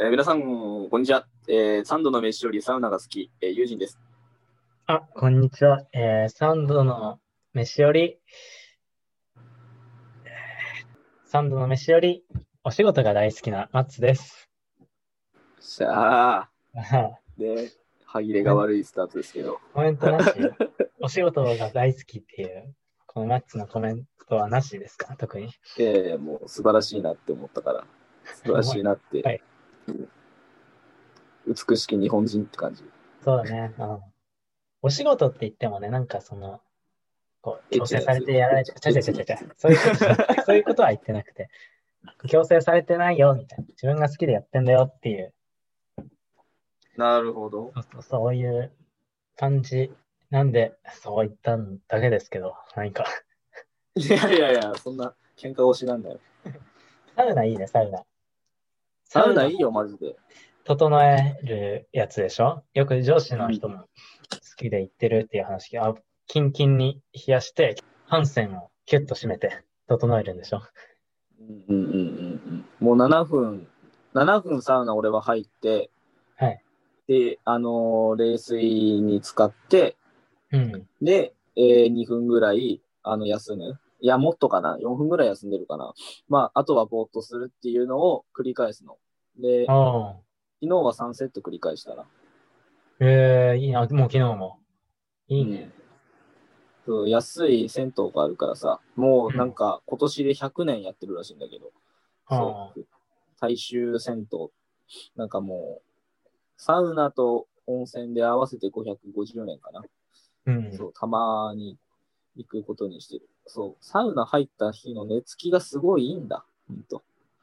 えー皆さん、こんにちは。えー、三度の飯よりサウナが好き、えー、友人です。あ、こんにちは。えー、三度の飯より、えー三度の飯より、お仕事が大好きなマッツです。さあ、で、歯切れが悪いスタートですけど。コメントなしお仕事が大好きっていう、このマッツのコメントはなしですか？特に。えー、もう素晴らしいなって思ったから、素晴らしいなって。美しき日本人って感じ。そうだね。うん。お仕事って言ってもね、なんかその、こう、強制されてやられちゃう。ちゃちゃちゃちゃちゃ。そういうこと そういうことは言ってなくて、強制されてないよ、みたいな。自分が好きでやってんだよっていう、なるほど。そうそうそういう感じなんで、そう言ったんだけですけど、何か。いやいやいや、そんな喧嘩をしなんだよ。サウナいいね、サウナ。サウナいいよ、マジで。整えるやつでしょ？よく上司の人も好きで言ってるっていう話が、あキンキンに冷やして、汗腺をキュッと締めて整えるんでしょ？うんうんうんうんうん。もう7分、7分サウナ俺は入って、はい。で、あのー冷水に使って、うん。で、えー2分ぐらい、あの、休む。いや、もっとかな。4分ぐらい休んでるかな。まあ、あとはぼーっとするっていうのを繰り返すの。で、昨。日は3セット繰り返したら。ええいいな。もう昨日も。いいね。そう安い銭湯があるからさ、もうなんか今年で100年やってるらしいんだけど、あそう。大衆銭湯。なんかもう、サウナと温泉で合わせて550年かな。うん。そう、たまに行くことにしてる。そう、サウナ入った日の寝つきがすごいいいんだ。ほんと。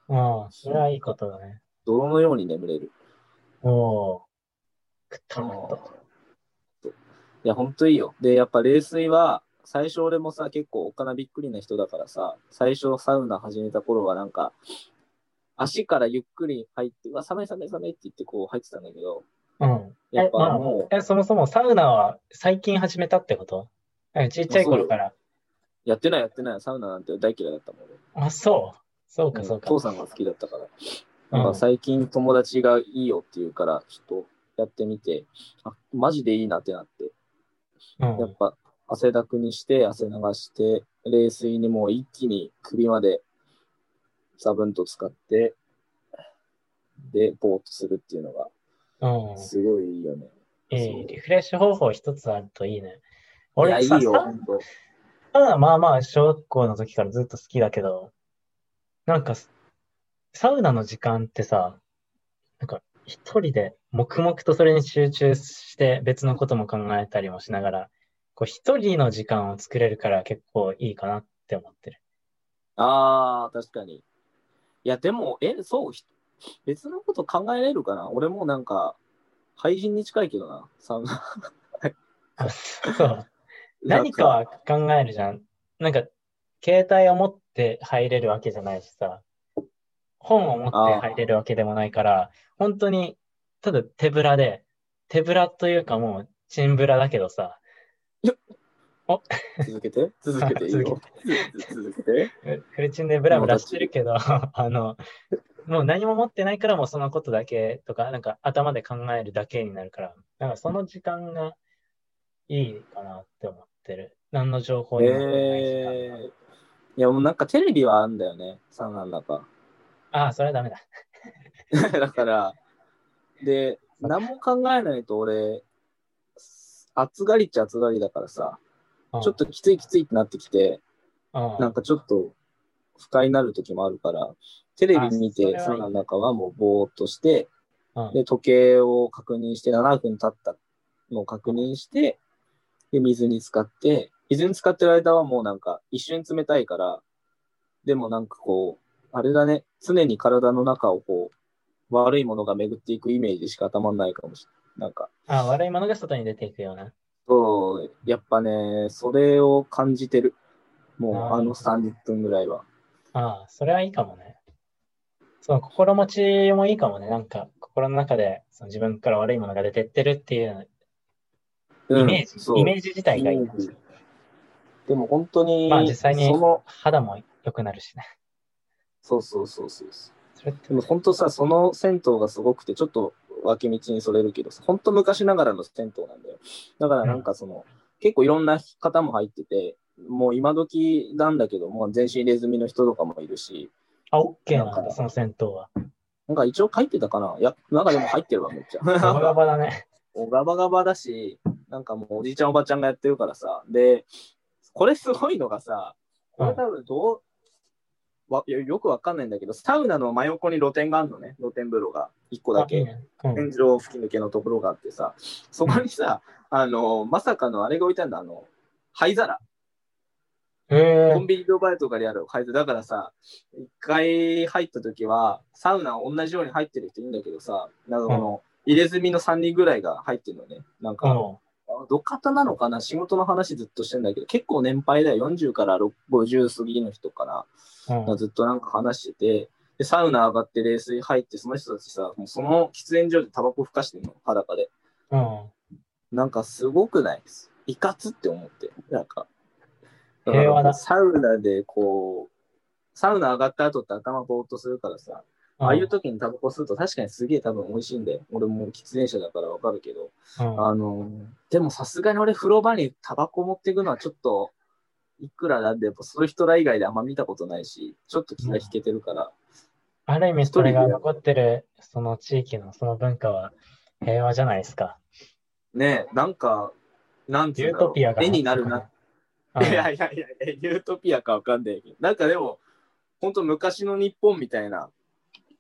ああ、それはいいことだね。泥のように眠れる。おお。くったまっいや、ほんといいよ。で、やっぱ冷水は、最初俺もさ、結構おっかなびっくりな人だからさ、最初サウナ始めた頃はなんか、足からゆっくり入って、うわ、寒い寒い寒いって言ってこう入ってたんだけど、と。うん。やっぱえまあもう、え、そもそもサウナは最近始めたってこと？えちっちゃい頃から。やってないやってない、サウナなんて大嫌いだったもん俺。あ、そう。そうか、うんそうか。父さんが好きだったから。うんなんか最近友達がいいよって言うから、ちょっとやってみて、あ、マジでいいなってなって、うんやっぱ汗だくにして、汗流して、冷水にもう一気に首までザブンと使って、で、ぼーっとするっていうのが、うん。すごいいいよね。いい。リフレッシュ方法一つあるといいね。いや、俺さ、いいよ、サほんと。サウナまあまあ小学校の時からずっと好きだけど、なんかサウナの時間ってさ、なんか一人で黙々とそれに集中して別のことも考えたりもしながら、こう一人の時間を作れるから結構いいかなって思ってる。あー、確かに。いや、でも、え、そう、ひ別のこと考えれるかな？俺もなんか、廃人に近いけどな、サウナ。あ、そう。何かは考えるじゃん。なんか、携帯を持って入れるわけじゃないしさ、本を持って入れるわけでもないから、本当に、ただ手ぶらで、手ぶらというかもう、チンブラだけどさ、続けて、続けていいよ。続けて。フフルチンでブラブラしてるけど、あの、もう何も持ってないからもうそのことだけとか、なんか頭で考えるだけになるから、なんかその時間がいいかなって思ってる。何の情報にも触れない時いや、もうなんかテレビはあんだよね、サウナの中。ああ、それはダメだ。だから、で、何も考えないと俺、暑がりっちゃ暑がりだからさ、うん。ちょっときついきついってなってきて、うん。なんかちょっと不快になる時もあるから、テレビ見てあそれは。いいサウナの中はもうぼーっとして、うん。で、時計を確認して7分経ったのを確認して、で、水に浸かって、水に浸かってる間はもうなんか一瞬冷たいから、でもなんかこう、あれだね、常に体の中をこう、悪いものが巡っていくイメージしか頭にないかもしれない。なんか、あ、悪いものが外に出ていくような。そう、やっぱね、それを感じてる。もうあの30分ぐらいは。ああ、それはいいかもね。その心持ちもいいかもね。なんか、心の中でその自分から悪いものが出てってるっていうイメージ、イメージ自体がいい。でも本当に、まあ実際にその、肌も良くなるしね。そうそうそうそう。それでも本当さ、その銭湯がすごくて、ちょっと脇道にそれるけどさ、本当昔ながらの銭湯なんだよ。だからなんかその、結構いろんな方も入ってて、もう今時なんだけども、全身入れ墨の人とかもいるし、あ、OK なんだ、その銭湯は。なんか一応入ってたかないや、なんかでも入ってるわ、めっちゃ。ガバガバだね。ガバガバだし、なんかもうおじいちゃんおばちゃんがやってるからさ、で、これすごいのがさ、これ多分どう、わいやよくわかんないんだけど、サウナの真横に露天があるのね、露天風呂が1個だけ。天井吹き抜けのところがあってさ、そこにさ、あの、まさかのあれが置いてあるんだ、あの、灰皿。コン。ビニのバイとかにある灰皿。だからさ、一回入った時は、サウナ同じように入ってる人いるんだけどさ、なんかこの、入れ墨の3人ぐらいが入ってるのね。なんか、うん。ど方なのかな？仕事の話ずっとしてんだけど、結構年配だよ。40から6 50過ぎの人かな。うん。ずっとなんか話してて、で、サウナ上がって冷水入って、その人たちさ、もうその喫煙所でタバコふかしてんの、裸で。うん。なんかすごくない？です。いかつって思って。なんか。平和だサウナでこう、サウナ上がった後って頭ぼーっとするからさ、ああいう時にタバコ吸うと確かにすげえ多分美味しいんで、俺も喫煙者だからわかるけど、うん。あの、でもさすがに俺風呂場にタバコ持っていくのはちょっと、いくらなんでもそういう人ら以外であんま見たことないし、ちょっと気が引けてるから、ある意味、それが残ってる、その地域のその文化は平和じゃないですか。ねえ、なんか、なんていうんだろうユートピアが。絵になるなうん。いやいやいや、えユートピアかわかんないけど。なんかでも、本当昔の日本みたいな、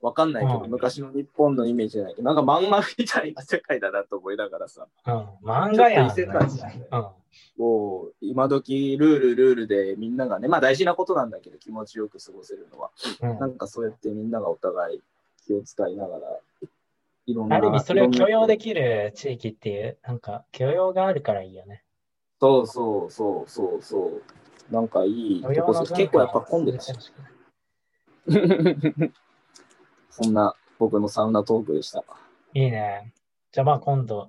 わかんないけど、うん昔の日本のイメージじゃないけど、なんか漫画みたいな世界だなと思いながらさ、うん。漫画やん。ねうん。もう、今時ルールルールでみんながね、まあ大事なことなんだけど、気持ちよく過ごせるのは。うんなんかそうやってみんながお互い気を使いながら、いろんな。ある意味、それを許容でききる地域っていう、なんか許容があるからいいよね。そうそうそうそうそう。なんかいい結構やっぱ混んでるし。そんな僕のサウナトークでした。いいね。じゃあまあ今度、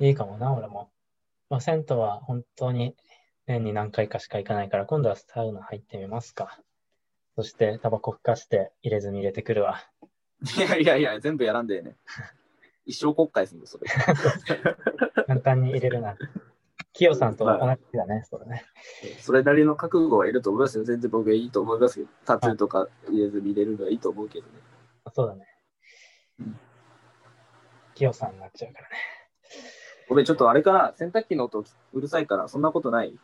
いいかもな、俺も。まあ銭湯は本当に年に何回かしか行かないから、今度はサウナ入ってみますか。そしてタバコふかして入れ墨入れてくるわ。いやいやいや、全部やらんでええね。一生国会すんだ、それ。簡単に入れるな。キヨさんと同じだね、それね。それなりの覚悟はいると思いますよ。全然僕はいいと思いますけど、タトゥーとか入れずに入れるのはいいと思うけどね。そうだねうん。キヨさんになっちゃうからね。ごめん、ちょっとあれかな、洗濯機の音うるさいから、そんなことない？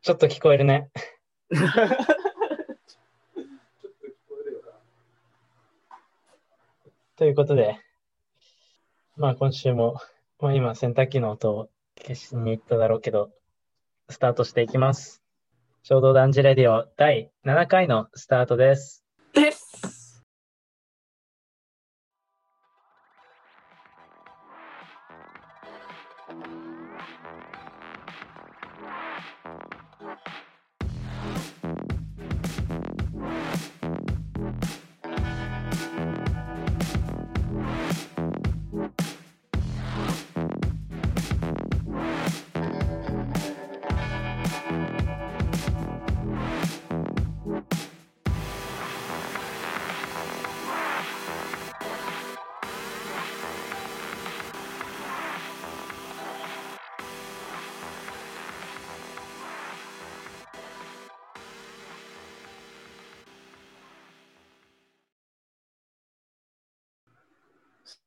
ちょっと聞こえるね。ちょっと聞こえるよな。ということで、まあ今週も、まあ今洗濯機の音を決心に行っただろうけど、スタートしていきます。衝動男児レディオ第7回のスタート。です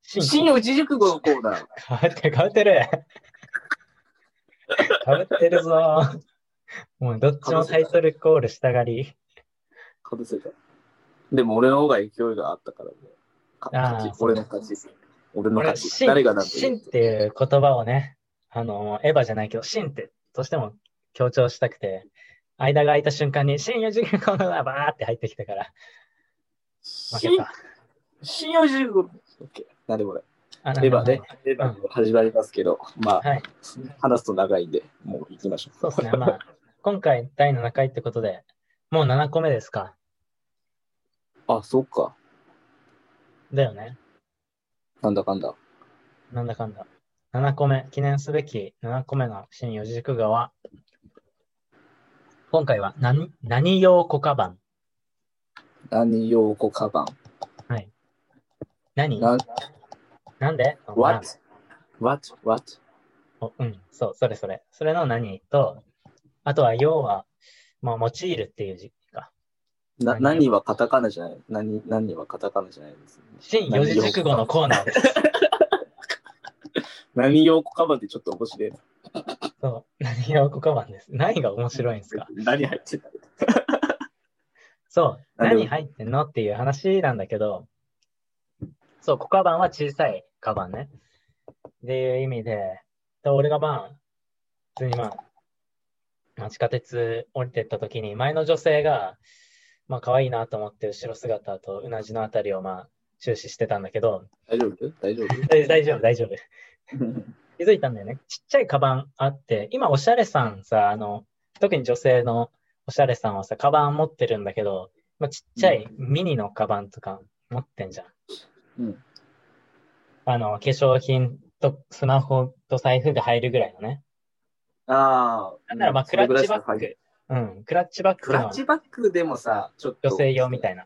新新四字熟語のコーナー。かぶってる、かぶってる。かぶってるぞ。もうどっちもタイトルコールしたがり。かぶせた。でも俺の方が勢いがあったから、もうかあ俺の勝ち。俺の俺、勝ち。誰がなんてシンっていう言葉をね、あの、エヴァじゃないけど、シンってどうしても強調したくて、間が空いた瞬間に、新四字熟語がバーって入ってきたから、負け新た。新四字熟語。なんでこれ。あエヴァねね。。エヴァ始まりますけど、まあ、はい。話すと長いんで、もう行きましょう。そうですね。まあ、今回第7回ってことで、もう7個目ですか？あ、そっか。だよね。なんだかんだ。なんだかんだ。7個目、記念すべき7個目の新四字熟語は、今回は何、何用コカバン。何用語カバン。何？ななんで？what? what? what? おうん、そう、それそれ。それの何と、あとは要は、まあ、用いるっていう字か。な何何はカタカナじゃない何何はカタカナじゃないです、ね。新四字熟語のコーナーです。何用語カバンってちょっと面白いな。そう、何用語カバンです。何が面白いんですか？何入ってたそう、何入ってんの？っていう話なんだけど、そう、小カバンは小さいカバンね。っていう意味で、で俺がまあ、普通にまあ、まあ地下鉄降りてった時に、前の女性が、まあ可愛いなと思って、後ろ姿とうなじのあたりをまあ、注視してたんだけど、大丈夫？大丈夫？大大丈夫、大丈夫。気づいたんだよね。ちっちゃいカバンあって、今おしゃれさんさ、あの、特に女性のおしゃれさんはさ、カバン持ってるんだけど、まあ、ちっちゃいミニのカバンとか持ってんじゃん。うん。あの、化粧品とスマホと財布が入るぐらいのね。ああ。なんならまあ、クラッチバッグ。グ。うん、クラッチバッグのクラッチバッグでもさ、ちょっと。女性用みたいな。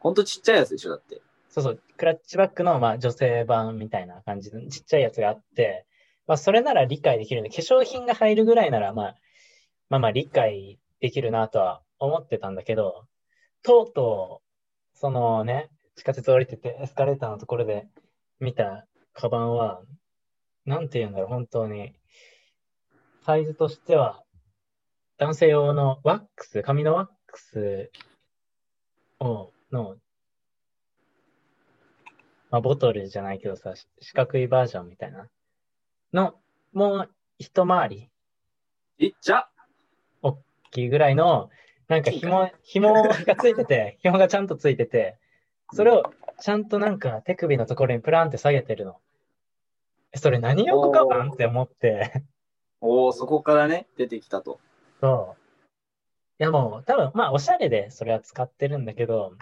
ほんとちっちゃいやつでしょ、だって。そうそう、クラッチバッグのまあ女性版みたいな感じのちっちゃいやつがあって、まあそれなら理解できるんで、化粧品が入るぐらいならまあ、まあまあ理解できるなとは思ってたんだけど、とうとう、そのね、地下鉄降りててエスカレーターのところで見たカバンは、なんて言うんだろう、本当に、サイズとしては、男性用のワックス、髪のワックスを、のまあ、ボトルじゃないけどさ、し四角いバージョンみたいな。の、もう一回り。いっちゃ？大きいぐらいの、なんか紐、紐がついてて、紐がちゃんとついてて、それをちゃんとなんか手首のところにプランって下げてるの。えそれ何用語カバンって思って。おおそこからね、出てきたと。そう。いやもう、多分、まあ、おしゃれでそれは使ってるんだけど、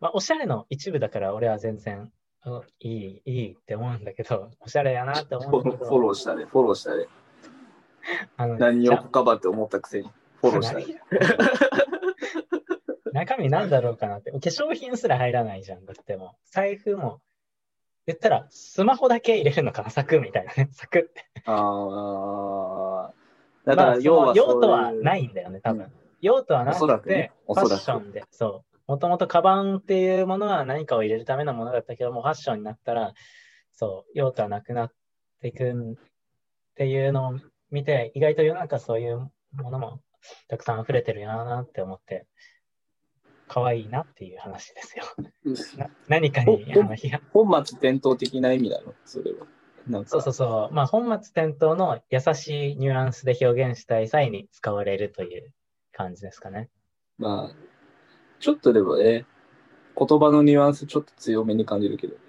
まあ、おしゃれの一部だから俺は全然、うんいい、いいって思うんだけど、おしゃれやなって思うんだけど、フォローしたね、フォローしたね。あの何じゃ用語カバンって思ったくせに。フォローしたね。中身なんだろうかなって。化粧品すら入らないじゃん。だってもう、財布も、言ったら、スマホだけ入れるのかな、サクみたいなね。サクって。ああ。だかまあら、要はその用途はないんだよね、多分。うん用途はなくて、ファッションで、そう。もともとカバンっていうものは何かを入れるためのものだったけども、ファッションになったら、そう、用途はなくなっていくんっていうのを見て、意外と世の中そういうものもたくさん溢れてるよなって思って、可愛いなっていう話ですよ。な何かに。本末転倒的な意味なのそれは。なんかそうそうそう。まあ、本末転倒の優しいニュアンスで表現したい際に使われるという感じですかね。まあ、ちょっとでもね、言葉のニュアンスちょっと強めに感じるけどね。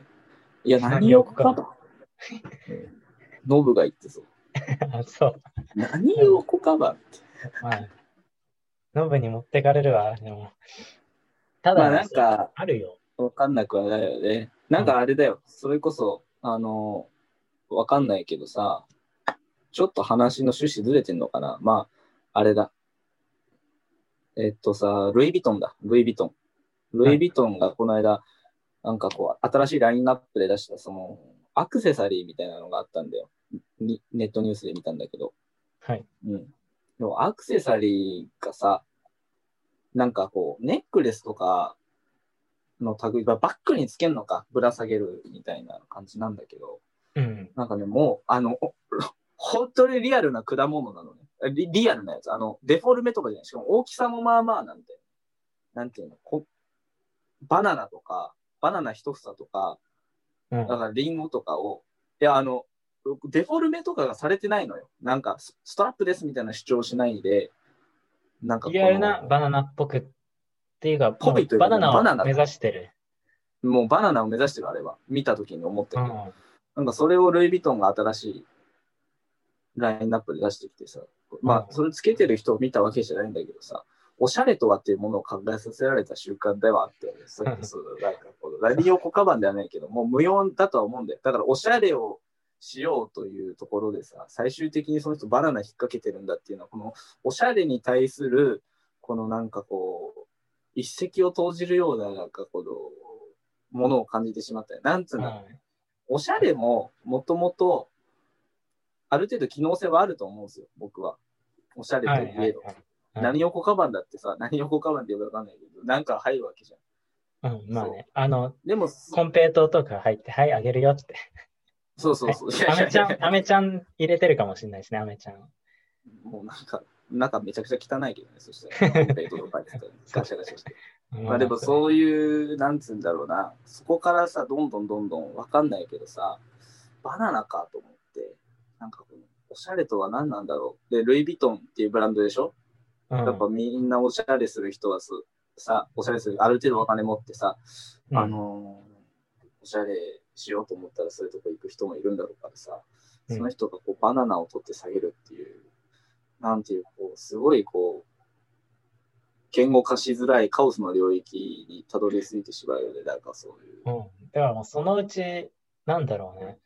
いや、何用語カバンうんノブが言ってそう。あそう。何用語カバンって。まあ、ノブに持ってかれるわ。でも。ただ、まあなんか、あるよ。わかんなくはないよね。なんかあれだよ。それこそ、あの、わかんないけどさ、ちょっと話の趣旨ずれてんのかな。まあ、あれだ。えっとさ、ルイ・ヴィトンだ。ルイ・ヴィトン。ルイ・ヴィトンがこの間、なんかこう、新しいラインナップで出した、その、アクセサリーみたいなのがあったんだよ。にネットニュースで見たんだけど。はい。うん。でもアクセサリーがさ、なんかこう、ネックレスとかの類、バッグにつけるのか、ぶら下げるみたいな感じなんだけど、うん。なんかね、もう、あの、お 本当にリアルな果物なのね。リリアルなやつ。あの、デフォルメとかじゃない。しかも大きさもまあまあなんで、なんていうの、こバナナとか、バナナ一房とか、うんだからリンゴとかを、いや、あの、デフォルメとかがされてないのよ。なんか、スストラップですみたいな主張しないで、なんかリアルなバナナっぽくっていうか、ぽいというかバナナバナナを目指してる。もうバナナを目指してるあれは。見た時に思ってる、うん。なんかそれをルイ・ヴィトンが新しいラインナップで出してきてさ、まうんあ、それつけてる人を見たわけじゃないんだけどさ、おしゃれとはっていうものを考えさせられた習慣ではあって、それ そうなんかこのラディオコカバンではないけど、もう無用だとは思うんだよ。だからおしゃれをしようというところでさ、最終的にその人バナナ引っ掛けてるんだっていうのは、このおしゃれに対する、このなんかこう、一石を投じるような、なんかこの、ものを感じてしまったよ。なんつうの、はいおしゃれも、もともと、ある程度機能性はあると思うんですよ、僕は。おしゃれとはいえど。はい何横カバンだってさ、何横カバンって呼ばわかんないけど、なんか入るわけじゃん。うん、まあね、あの、でも、コンペイトーとか入って、はい、あげるよって。そうそうそう。アメちゃん、アメちゃん入れてるかもしれないですね、アメちゃん。もうなんか、中めちゃくちゃ汚いけどね、そしたら。ガシャガシャして。まあでもそういう、なんつうんだろうな、そこからさ、どんどんどんどんわかんないけどさ、バナナかと思って、なんかこの、おしゃれとは何なんだろう。で、ルイ・ヴィトンっていうブランドでしょ、うん、やっぱみんなおしゃれする人はすさ、おしゃれする、ある程度お金持ってさ、うんあのーおしゃれしようと思ったらそういうとこ行く人もいるんだろうからさ、うんその人がこうバナナを取って下げるっていう、なんていう、こう、すごいこう、言語化しづらいカオスの領域にたどり着いてしまうよね、なんかそういう。うん。だからもうそのうち、なんだろうね。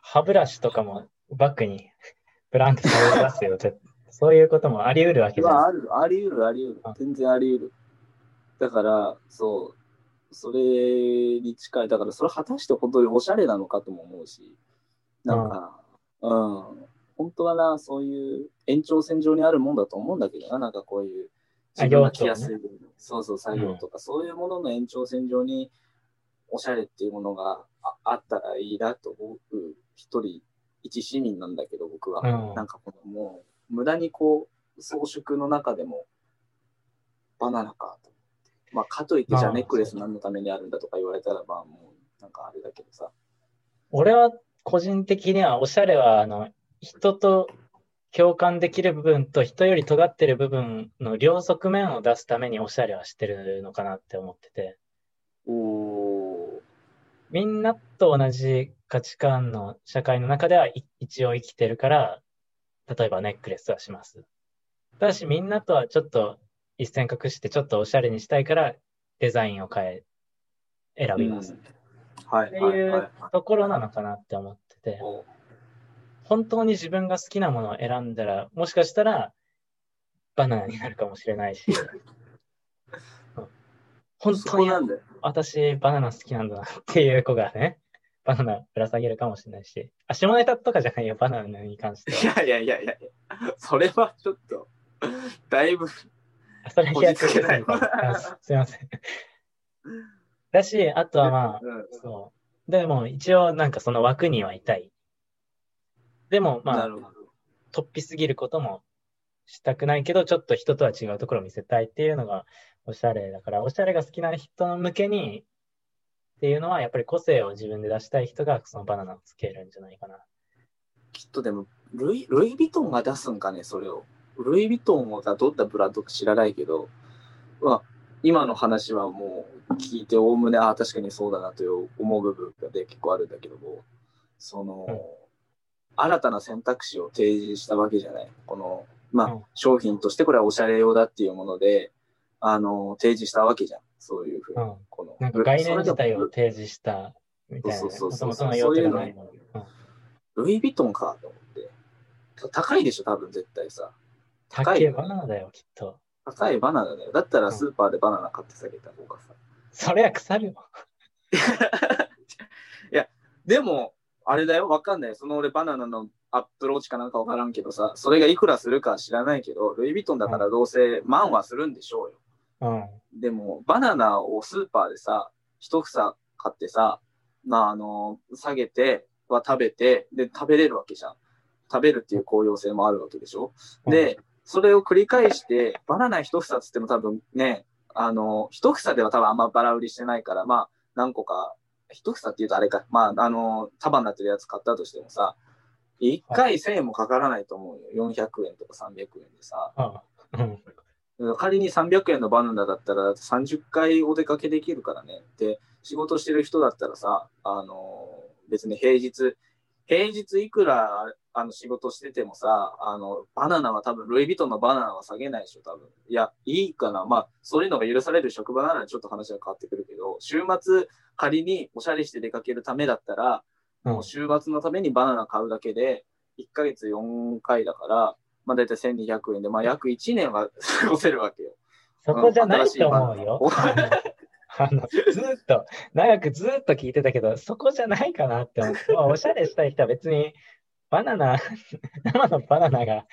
歯ブラシとかもバッグに ブランクされますよ。絶そういうこともあり得るわけじゃん。まあ、ある、あり得る、あり得ある。全然あり得る。だから、そう、それに近い、だからそれ果たして本当におしゃれなのかとも思うし、なんか、うん、本当はな、そういう延長線上にあるもんだと思うんだけどな、なんかこういう、あ自分が着やすい、そうそう、作業とか、そういうものの延長線上に、おしゃれっていうものがああったらいいなと思う一人、一市民なんだけど、僕は。うんなんかこのもう、無駄にこう、装飾の中でも、バナナかと。まあ、かといって、じゃまああネックレス何のためにあるんだとか言われたら、まあもう、なんかあれだけどさ。俺は個人的にはおしゃれは、あの、人と共感できる部分と人より尖ってる部分の両側面を出すためにおしゃれはしてるのかなって思ってて。おー。みんなと同じ価値観の社会の中ではい一応生きてるから、例えばネックレスはします。ただしみんなとはちょっと一線隠してちょっとおしゃれにしたいからデザインを変え、選びます。っはい、てはい、う。ところなのかなって思ってて、お本当に自分が好きなものを選んだら、もしかしたらバナナになるかもしれないし、うん本そ当に。私バナナ好きなんだなっていう子がね、バナナぶら下げるかもしれないし、あ、下ネタとかじゃないよ、バナナに関しては。いやいやいやいや、それはちょっと、だいぶ、あそれす すいません。だし、あとはまあ、うんそう。でも一応なんかその枠にはいたい。でもまあ。突飛すぎることもしたくないけど、ちょっと人とは違うところを見せたいっていうのがおしゃれだから、おしゃれが好きな人向けにっていうのは、やっぱり個性を自分で出したい人がそのバナナをつけるんじゃないかな。きっとでも、ルイ・ルイ・ヴィトンが出すんかね、それを。ルイ・ヴィトンがどんなブランドか知らないけど、まあ、今の話はもう聞いて、おおむね、ああ、確かにそうだなという思う部分がで結構あるんだけども、その、うん新たな選択肢を提示したわけじゃない。この、まあ、うん商品としてこれはおしゃれ用だっていうもので、あの、提示したわけじゃん。そういうふうに。うん。このなんか概念自体を提示したみたいな、ね。そうそうそうそうもともルイ・ヴィトンかと思って。高いでしょ、多分絶対さ。高いバナナだよ、きっと。高いバナナだよ。だったらスーパーでバナナ買って下げた方がさ。それは腐るよ。いや、でも、あれだよ、わかんない。その俺バナナのアップローチかなんかわからんけどさ、それがいくらするか知らないけど、ルイ・ヴィトンだからどうせ万はするんでしょうよ。うん。でも、バナナをスーパーでさ、一房買ってさ、まあ、あの、下げては食べて、で、食べれるわけじゃん。食べるっていう効用性もあるわけでしょ。で、それを繰り返して、バナナ一房つっても多分ね、あの、一房では多分あんまバラ売りしてないから、まあ、何個か、一房って言うとあれか、まあ、あの、束になってるやつ買ったとしてもさ、一回1000円もかからないと思うよ。400円とか300円でさ。うん。うん。仮に300円のバナナだったら30回お出かけできるからね。で、仕事してる人だったらさ、あの、別に平日、平日いくらあの仕事しててもさ、あの、バナナは多分、ルイ・ヴィトンのバナナは下げないでしょ、多分。いや、いいかな。まあ、そういうのが許される職場ならちょっと話が変わってくるけど、週末仮におしゃれして出かけるためだったら、もう週末のためにバナナ買うだけで、1ヶ月4回だから、まあ大体1200円で、まあ約1年は 過ごせるわけよ。そこじゃないと思うよ。お あのずーっと、長くずーっと聞いてたけど、そこじゃないかなって思って、まあおしゃれしたい人は別に、バナナ、生のバナナが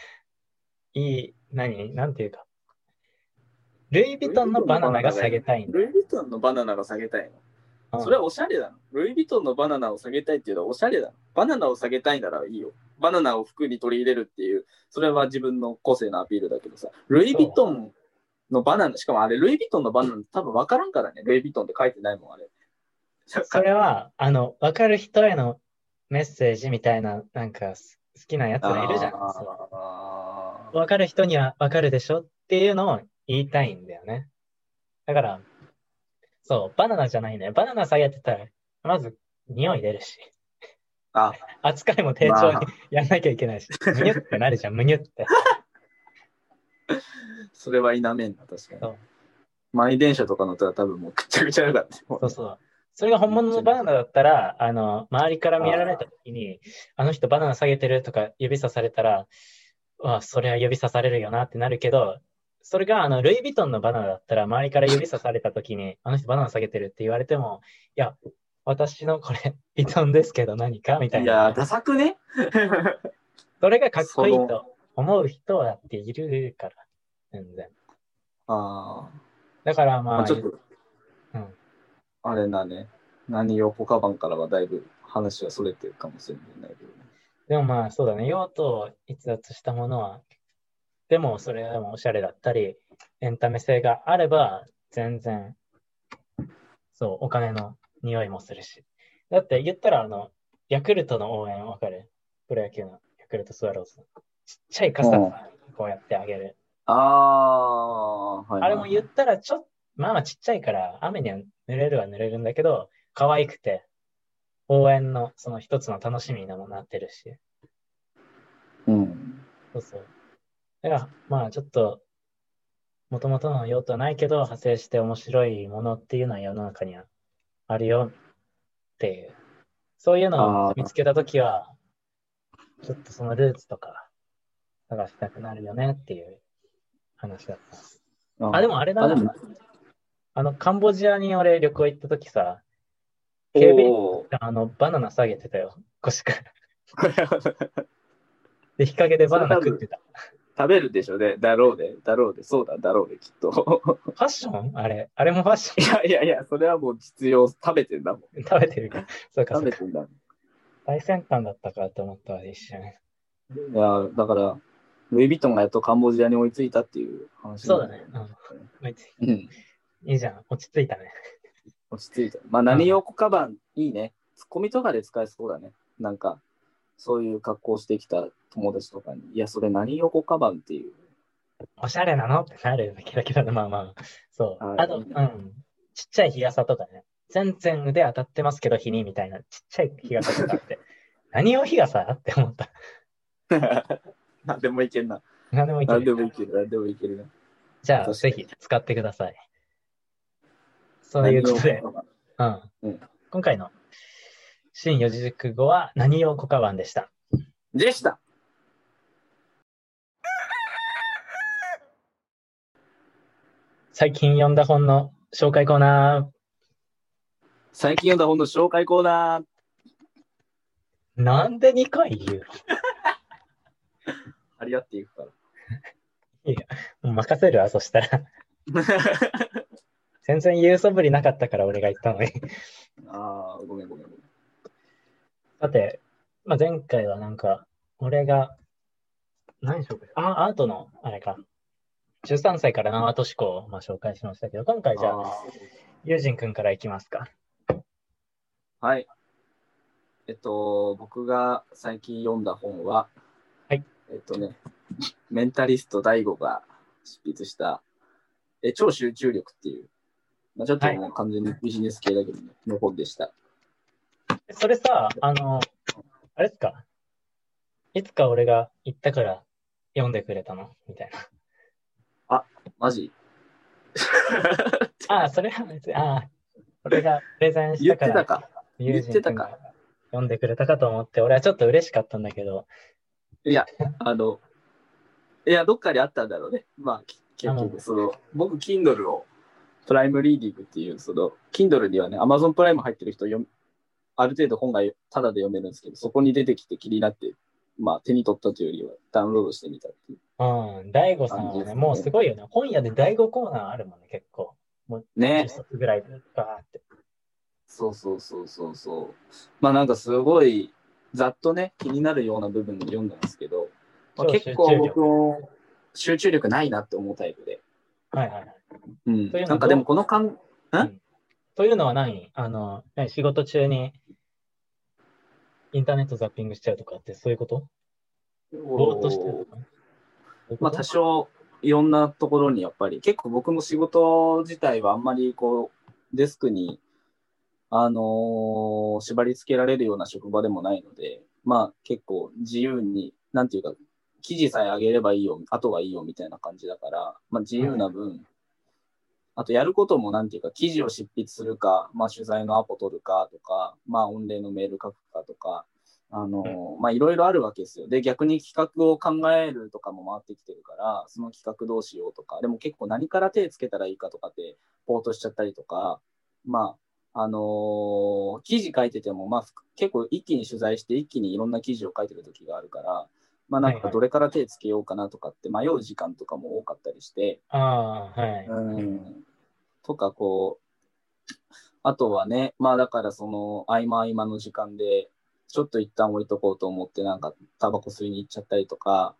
いい、何？なんていうか。ルイ・ヴィトンのバナナが下げたいんだ。ルイ・ヴィトンのバナナが下げたいの？うんそれはおしゃれだの。ルイ・ヴィトンのバナナを下げたいっていうのはおしゃれだの。バナナを下げたいならいいよ。バナナを服に取り入れるっていう、それは自分の個性のアピールだけどさ、ルイ・ヴィトンのバナナ、しかもあれ、ルイ・ヴィトンのバナナ多分分からんからね。ルイ・ヴィトンって書いてないもん、あれ。それは、あの、わかる人へのメッセージみたいな、なんか、す好きなやつがいるじゃん。わかる人にはわかるでしょっていうのを言いたいんだよね。だから、そう、バナナじゃないね。バナナ下げてたら、まず匂い出るし、あ、扱いも丁重にまあやんなきゃいけないし、むにゅってなるじゃん、むにゅって。それは否めんな、確かに。満員電車とか乗ったら多分もうぐっちゃぐちゃだからね。そうそう。それが本物のバナナだったら、あの、周りから見られたときに、あの人バナナ下げてるとか指さされたら、あ、それは指さされるよなってなるけど、それがあのルイ・ヴィトンのバナナだったら、周りから指さされたときに、あの人バナナ下げてるって言われても、いや、私のこれ、ヴィトンですけど何か？みたいいや。ダサくね？それがかっこいいと思う人だっているから、全然。あだからあ、ままあ、あちょっと、うんあれだね。何用ポカバンからはだいぶ話がそれてるかもしれないけどね。でもまあそうだね、用途を逸脱したものは、でもそれでもおしゃれだったり、エンタメ性があれば、全然、そう、お金の匂いもするし。だって言ったら、あの、ヤクルトの応援わかる？プロ野球のヤクルトスワローズ。ちっちゃい傘うんこうやってあげる。ああ、はい、あれも言ったらちょっと、まあまあちっちゃいから、雨には濡れるは濡れるんだけど、可愛くて、応援のその一つの楽しみにもなってるし。うん。そうそう。だから、まあちょっと、もともとの用途はないけど、派生して面白いものっていうのは世の中にはあるよっていう。そういうのを見つけたときは、ちょっとそのルーツとか探したくなるよねっていう話だった。あ、でもあれだな。あの、カンボジアに俺旅行行ったときさ、警備員があの、バナナ下げてたよ。腰から。で、日陰でバナナ食ってた。食べるでしょね。だろうで、だろうで、そうだ、だろうで、きっと。ファッション？あれ、あれもファッション？いやいやいや、それはもう実用、食べてんだもん。食べてるか。そうか、そうか。食べてんだ。最先端だったかと思ったわ、一瞬。いや、だから、ルイ・ヴィトンがやっとカンボジアに追いついたっていう話。そうだね。うん。まあいうん。いいじゃん。落ち着いたね。落ち着いた。まあ、何用小カバン、いいね。ツッコミとかで使えそうだね。なんか、そういう格好してきた友達とかに、いや、それ何用小カバンっていう。おしゃれなの？ってなるべきだけど、まあまあ。そう。はいあと、うん。ちっちゃい日傘とかね。全然腕当たってますけど、日にみたいな。ちっちゃい日傘とかあって。何を日傘って思った。何でもいけんな。何でもいけ何でる。もいける。何でもいけるな。じゃあ、ぜにひ使ってください。そういうことでうん。うん今回の新四字熟語は何用小カバンでした？でした。最近読んだ本の紹介コーナ最近読んだ本の紹介コーナー。ー。なんで2回言う？張り合っていくから。のもう任せるわ、そしたら。全然言うそぶりなかったから俺が言ったのに。ああ、ごめんごめんごめん。さて、まあ、前回はなんか、俺が、何紹介あ、アートの、あれか。13歳からのアート思考をまあ紹介しましたけど、今回じゃあ、あユージンくんからいきますか。ーはい。えっと、僕が最近読んだ本は、はい。えっとね、メンタリスト DAIGO が執筆した、え超集中力っていう、まあ、ちょっともう完全にビジネス系だけどね、の本でした。それさ、あの、あれっすか？いつか俺が言ったから読んでくれたの？みたいな。マジ？あ あ、それは別に、ああ、俺がプレゼンし言たから、ってたか？言ってたか？が読んでくれたかと思って、俺はちょっと嬉しかったんだけど、いや、あの、いや、どっかにあったんだろうね。まあ、き結局、その、僕、Kindle を、プライムリーディングっていう、その、Kindle にはね、Amazon プライム入ってる人読ある程度本がタダで読めるんですけど、そこに出てきて気になって、まあ手に取ったというよりはダウンロードしてみたっていう。うん、大悟さんはね、もうすごいよね。本屋で大悟コーナーあるもんね、結構。もうね。10冊ぐらいでバーって。そうそうそうそうそう。まあなんかすごい、ざっとね、気になるような部分で読んだんですけど、まあ、結構僕も集中力ないなって思うタイプで。はいはいはい。うん。なんかでもこの感、ん、うん、というのは何？あの、仕事中にインターネットザッピングしちゃうとかってそういうこと？ぼーっとしてるまあ多少いろんなところにやっぱり。結構僕も仕事自体はあんまりこうデスクにあのー、縛り付けられるような職場でもないので、まあ結構自由に、なんていうか、記事さえ上げればいいよ、あとはいいよみたいな感じだから、まあ自由な分、うん、あとやることもなんていうか、記事を執筆するか、まあ取材のアポ取るかとか、まあ御礼のメール書くかとか、あのー、まあいろいろあるわけですよ。で、逆に企画を考えるとかも回ってきてるから、その企画どうしようとか、でも結構何から手つけたらいいかとかって、ポートしちゃったりとか、まあ、あのー、記事書いてても、まあ、結構一気に取材して一気にいろんな記事を書いてる時があるから、まあなんかどれから手つけようかなとかって迷う時間とかも多かったりして。うん。とかこう、あとはね、まあだからその合間合間の時間で、ちょっと一旦置いとこうと思ってなんかタバコ吸いに行っちゃったりとか、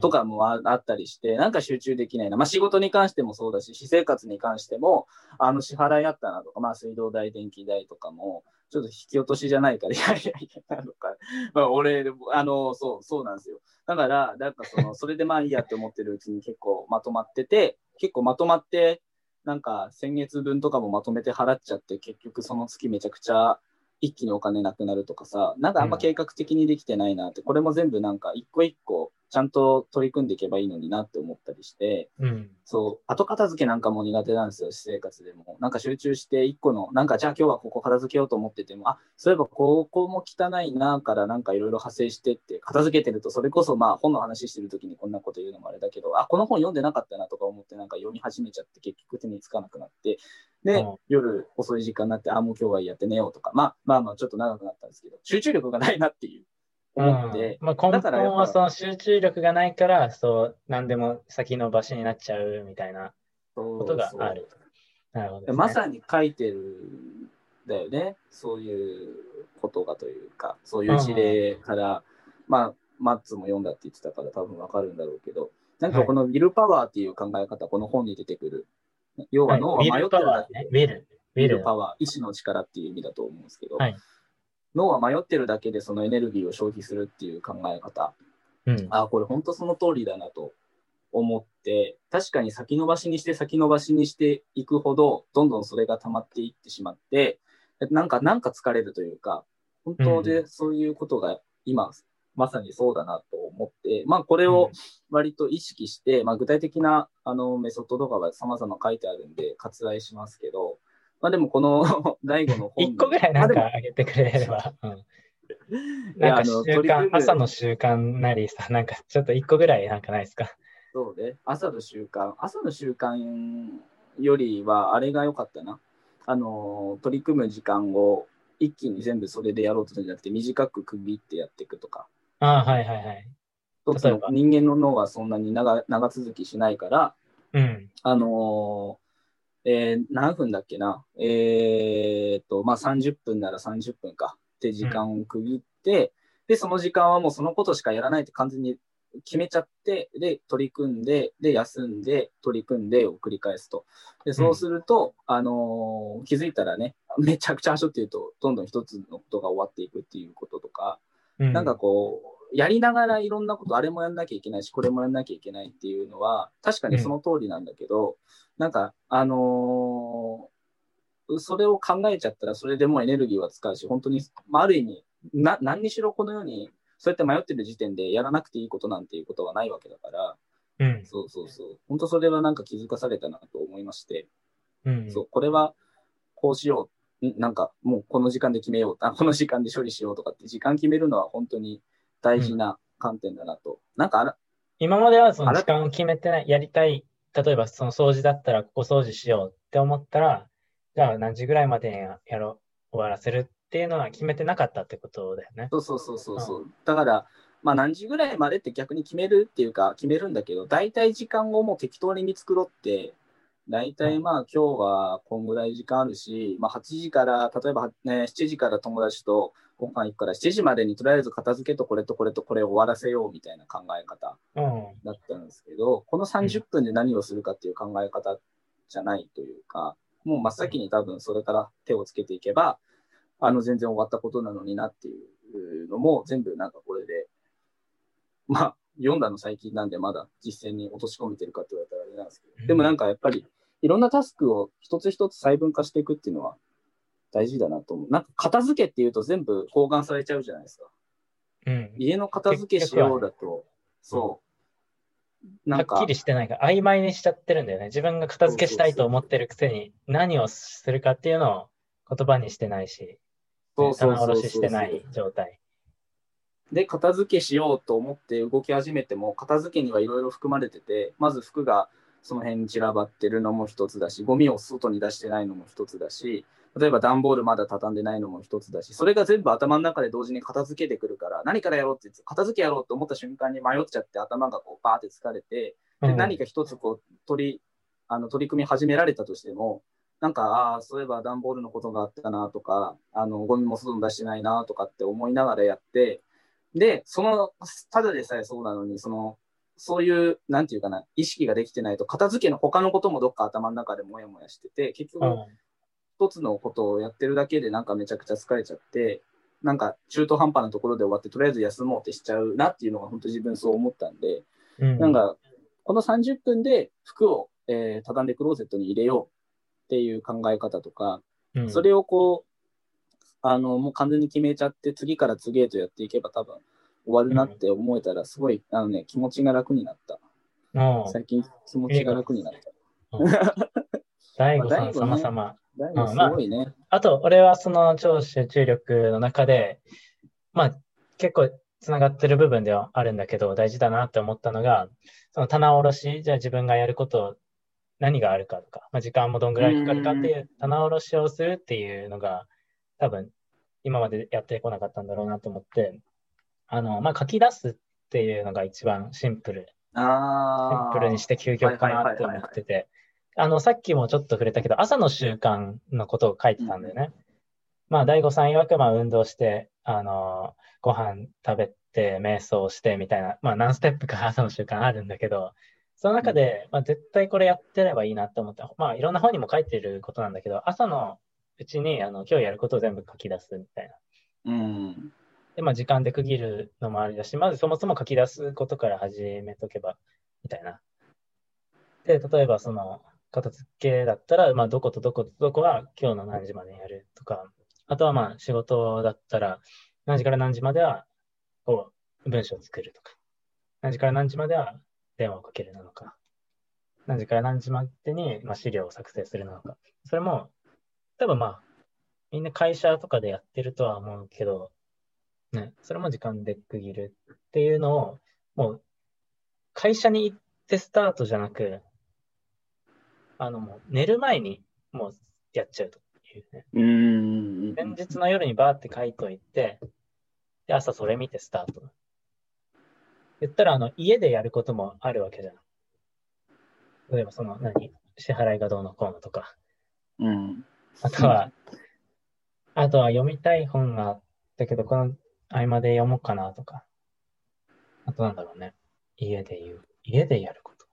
とかもあったりして、なんか集中できないな。まあ仕事に関してもそうだし、私生活に関しても、あの支払いあったなとか、まあ水道代、電気代とかも、ちょっと引き落としじゃないから、いやいやいや、なのか。まあ俺、あの、そう、そうなんですよ。だから、なんかその、それでまあいいやって思ってるうちに結構まとまってて、結構まとまって、なんか先月分とかもまとめて払っちゃって、結局その月めちゃくちゃ一気にお金なくなるとかさ、なんかあんま計画的にできてないなって、これも全部なんか一個一個ちゃんと取り組んでいけばいいのになって思ったりして、うん、そう、後片付けなんかも苦手なんですよ、私生活でも。なんか集中して一個の、なんかじゃあ今日はここ片付けようと思ってても、あ、そういえばここも汚いなからなんかいろいろ派生してって、片付けてると、それこそまあ本の話してる時にこんなこと言うのもあれだけど、あ、この本読んでなかったなとか思ってなんか読み始めちゃって結局手につかなくなって、で、うん、夜遅い時間になって、あ、もう今日はやって寝ようとか、まあまあまあちょっと長くなったんですけど、集中力がないなっていう。思って、うん、まあ、根本はその集中力がないから、そう、何でも先延ばしになっちゃうみたいなことがある。なるほど、ね、まさに書いてるんだよね。そういうことがというか、そういう事例から、うん、まあ、マッツも読んだって言ってたから多分わかるんだろうけど、なんかこのウィルパワーっていう考え方、はい、この本に出てくる。要は脳は迷ってるだけで、ウィル、ウィルパワー、意志の力っていう意味だと思うんですけど、はい。脳は迷ってるだけでそのエネルギーを消費するっていう考え方。うん、あこれ本当その通りだなと思って、確かに先延ばしにして先延ばしにしていくほど、どんどんそれが溜まっていってしまって、なんか、なんか疲れるというか、本当でそういうことが今、まさにそうだなと思って、まあこれを割と意識して、まあ具体的なあのメソッドとかは様々書いてあるんで割愛しますけど、まあでもこの 大悟の本。一個ぐらいなんかあげてくれれば。うん、なんか習慣、朝の習慣なりさ、なんかちょっと一個ぐらいなんかないですか？そうね。朝の習慣。朝の習慣よりはあれが良かったな。あの、取り組む時間を一気に全部それでやろうとするんじゃなくて、短く区切ってやっていくとか。ああ、はいはいはい。人間の脳はそんなに長長続きしないから、うん、あのえー、何分だっけな、えー、っと、まあ、30分なら30分か。って時間を区切って、うん、で、その時間はもうそのことしかやらないって完全に決めちゃって、で、取り組んで、で、休んで、取り組んでを繰り返すと。で、そうすると、うん、あのー、気づいたらね、めちゃくちゃ走っていうと、どんどん一つのことが終わっていくっていうこととか、うん、なんかこう、やりながらいろんなこと、あれもやんなきゃいけないし、これもやんなきゃいけないっていうのは、確かにその通りなんだけど、なんか、あのー、それを考えちゃったら、それでもうエネルギーは使うし、本当に、まあ、ある意味、な、何にしろこのように、そうやって迷ってる時点でやらなくていいことなんていうことはないわけだから、うん、そうそうそう。本当それはなんか気づかされたなと思いまして、うん、そう、これはこうしよう。なんかもうこの時間で決めよう。あ、この時間で処理しようとかって時間決めるのは本当に大事な観点だなと。うん、なんかあら、今まではその時間を決めてない、やりたい例えばその掃除だったらここ掃除しようって思ったら、じゃあ何時ぐらいまでにやろう、終わらせるっていうのは決めてなかったってことだよね。そうそうそうそうそう。だから、まあ何時ぐらいまでって逆に決めるっていうか、決めるんだけど、大体時間をもう適当に見繕って、大体まあ今日はこんぐらい時間あるし、まあ8時から、例えば、ね、7時から友達とご飯行くから7時までにとりあえず片付けとこれとこれとこれを終わらせようみたいな考え方うん。だったんですけど、この30分で何をするかっていう考え方じゃないというか、もう真っ先に多分それから手をつけていけば、あの全然終わったことなのになっていうのも全部なんかこれで、まあ読んだの最近なんでまだ実践に落とし込めてるかって言われたらあれなんですけど、でもなんかやっぱりいろんなタスクを一つ一つ細分化していくっていうのは大事だなと思う。なんか片付けっていうと全部包含されちゃうじゃないですか。うん。家の片付けしようだと、そう。なんかはっきりしてないから、曖昧にしちゃってるんだよね。自分が片付けしたいと思ってるくせに、何をするかっていうのを言葉にしてないし、棚卸ししてない状態。で、片付けしようと思って動き始めても、片付けにはいろいろ含まれてて、まず服がその辺に散らばってるのも一つだし、ゴミを外に出してないのも一つだし、例えば段ボールまだ畳んでないのも一つだし、それが全部頭の中で同時に片付けてくるから、何からやろうって言って、片付けやろうと思った瞬間に迷っちゃって頭がこうバーって疲れて、でうん。何か一つこう取りあの取り組み始められたとしても、なんか、ああ、そういえば段ボールのことがあったなとか、あのゴミも外に出してないなとかって思いながらやって、で、その、ただでさえそうなのに、その、そういう、なんていうかな、意識ができてないと、片付けの他のこともどっか頭の中でもやもやしてて、結局、うん。一つのことをやってるだけでなんかめちゃくちゃ疲れちゃって、なんか中途半端なところで終わって、とりあえず休もうってしちゃうなっていうのが本当自分そう思ったんで、うん。なんか、この30分で服を、えー畳んでクローゼットに入れようっていう考え方とか、うん。それをこう、あの、もう完全に決めちゃって、次から次へとやっていけば多分終わるなって思えたら、すごい、あのね、気持ちが楽になった。うん最近気持ちが楽になった。大悟さんまあ大悟すごいね。あと、俺はその超集中力の中で、まあ、結構つながってる部分ではあるんだけど、大事だなって思ったのが、その棚卸し、じゃあ自分がやること、何があるかとか、まあ、時間もどんぐらいかかるかっていう棚卸しをするっていうのが、多分、今までやってこなかったんだろうなと思って、あの、まあ、書き出すっていうのが一番シンプル。シ。ンプルにして究極かなって思ってて、あの、さっきもちょっと触れたけど、朝の習慣のことを書いてたんだよね。まあ、大悟さん曰く、まあ、運動して、あの、ご飯食べて、瞑想してみたいな、まあ、何ステップか朝の習慣あるんだけど、その中で、まあ、絶対これやってればいいなって思って、まあ、いろんな本にも書いてることなんだけど、朝のうちに、あの、今日やることを全部書き出すみたいな。うん。で、まあ、時間で区切るのもありだし、まずそもそも書き出すことから始めとけば、みたいな。で、例えばその、片付けだったら、まあ、どことどことどこは今日の何時までやるとか、あとはまあ、仕事だったら、何時から何時までは、こう、文章を作るとか、何時から何時までは電話をかけるなのか、何時から何時までに、まあ、資料を作成するなのか、それも、多分まあ、みんな会社とかでやってるとは思うけど、ね、それも時間で区切るっていうのを、もう、会社に行ってスタートじゃなく、あの、もう寝る前にもうやっちゃうというね。うん。前日の夜にバーって書いといて、で、朝それ見てスタート。言ったら、あの、家でやることもあるわけじゃん。例えば、その、何？支払いがどうのこうのとか。うん。あとは、あとは読みたい本があったけど、この合間で読もうかなとか。あとなんだろうね。家で言う。家でやること。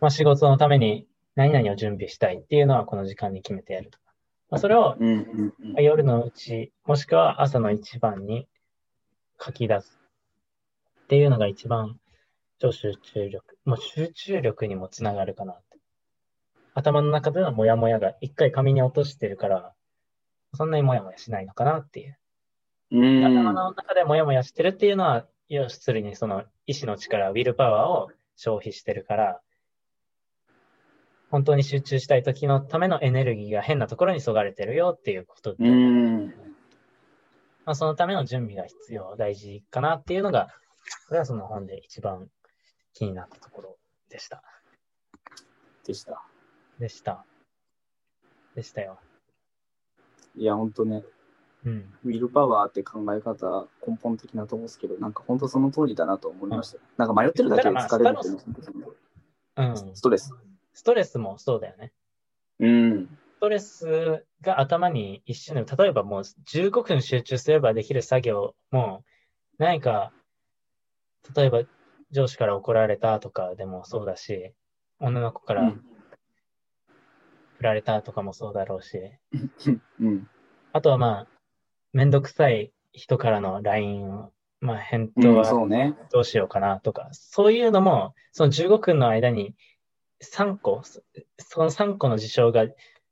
まあ仕事のために何々を準備したいっていうのはこの時間に決めてやるとか。まあそれを夜のうち、もしくは朝の一番に書き出すっていうのが一番超集中力、もう集中力にもつながるかなって。頭の中でのモヤモヤが一回紙に落としてるから、そんなにモヤモヤしないのかなっていう。うん。頭の中でモヤモヤしてるっていうのは、要するにその意志の力、ウィルパワーを消費してるから、本当に集中したい時のためのエネルギーが変なところにそがれてるよっていうことで、うん。まあ、そのための準備が必要、大事かなっていうのが、これはその本で一番気になったところでした。でした。でした。でしたよ。いや、ほんとね、うん。ウィルパワーって考え方、根本的なと思うんですけど、なんか本当その通りだなと思いましたよ。なんか迷ってるだけで疲れるっていうのうん。ストレス。ストレスもそうだよね。うん。ストレスが頭に一瞬で、例えばもう15分集中すればできる作業も、何か、例えば上司から怒られたとかでもそうだし、女の子からうん。振られたとかもそうだろうし、うん。あとはまあ、めんどくさい人からの LINE を、まあ返うん、答はそうね。どうしようかなとか、そういうのも、その15分の間に3個、そその3個の事象が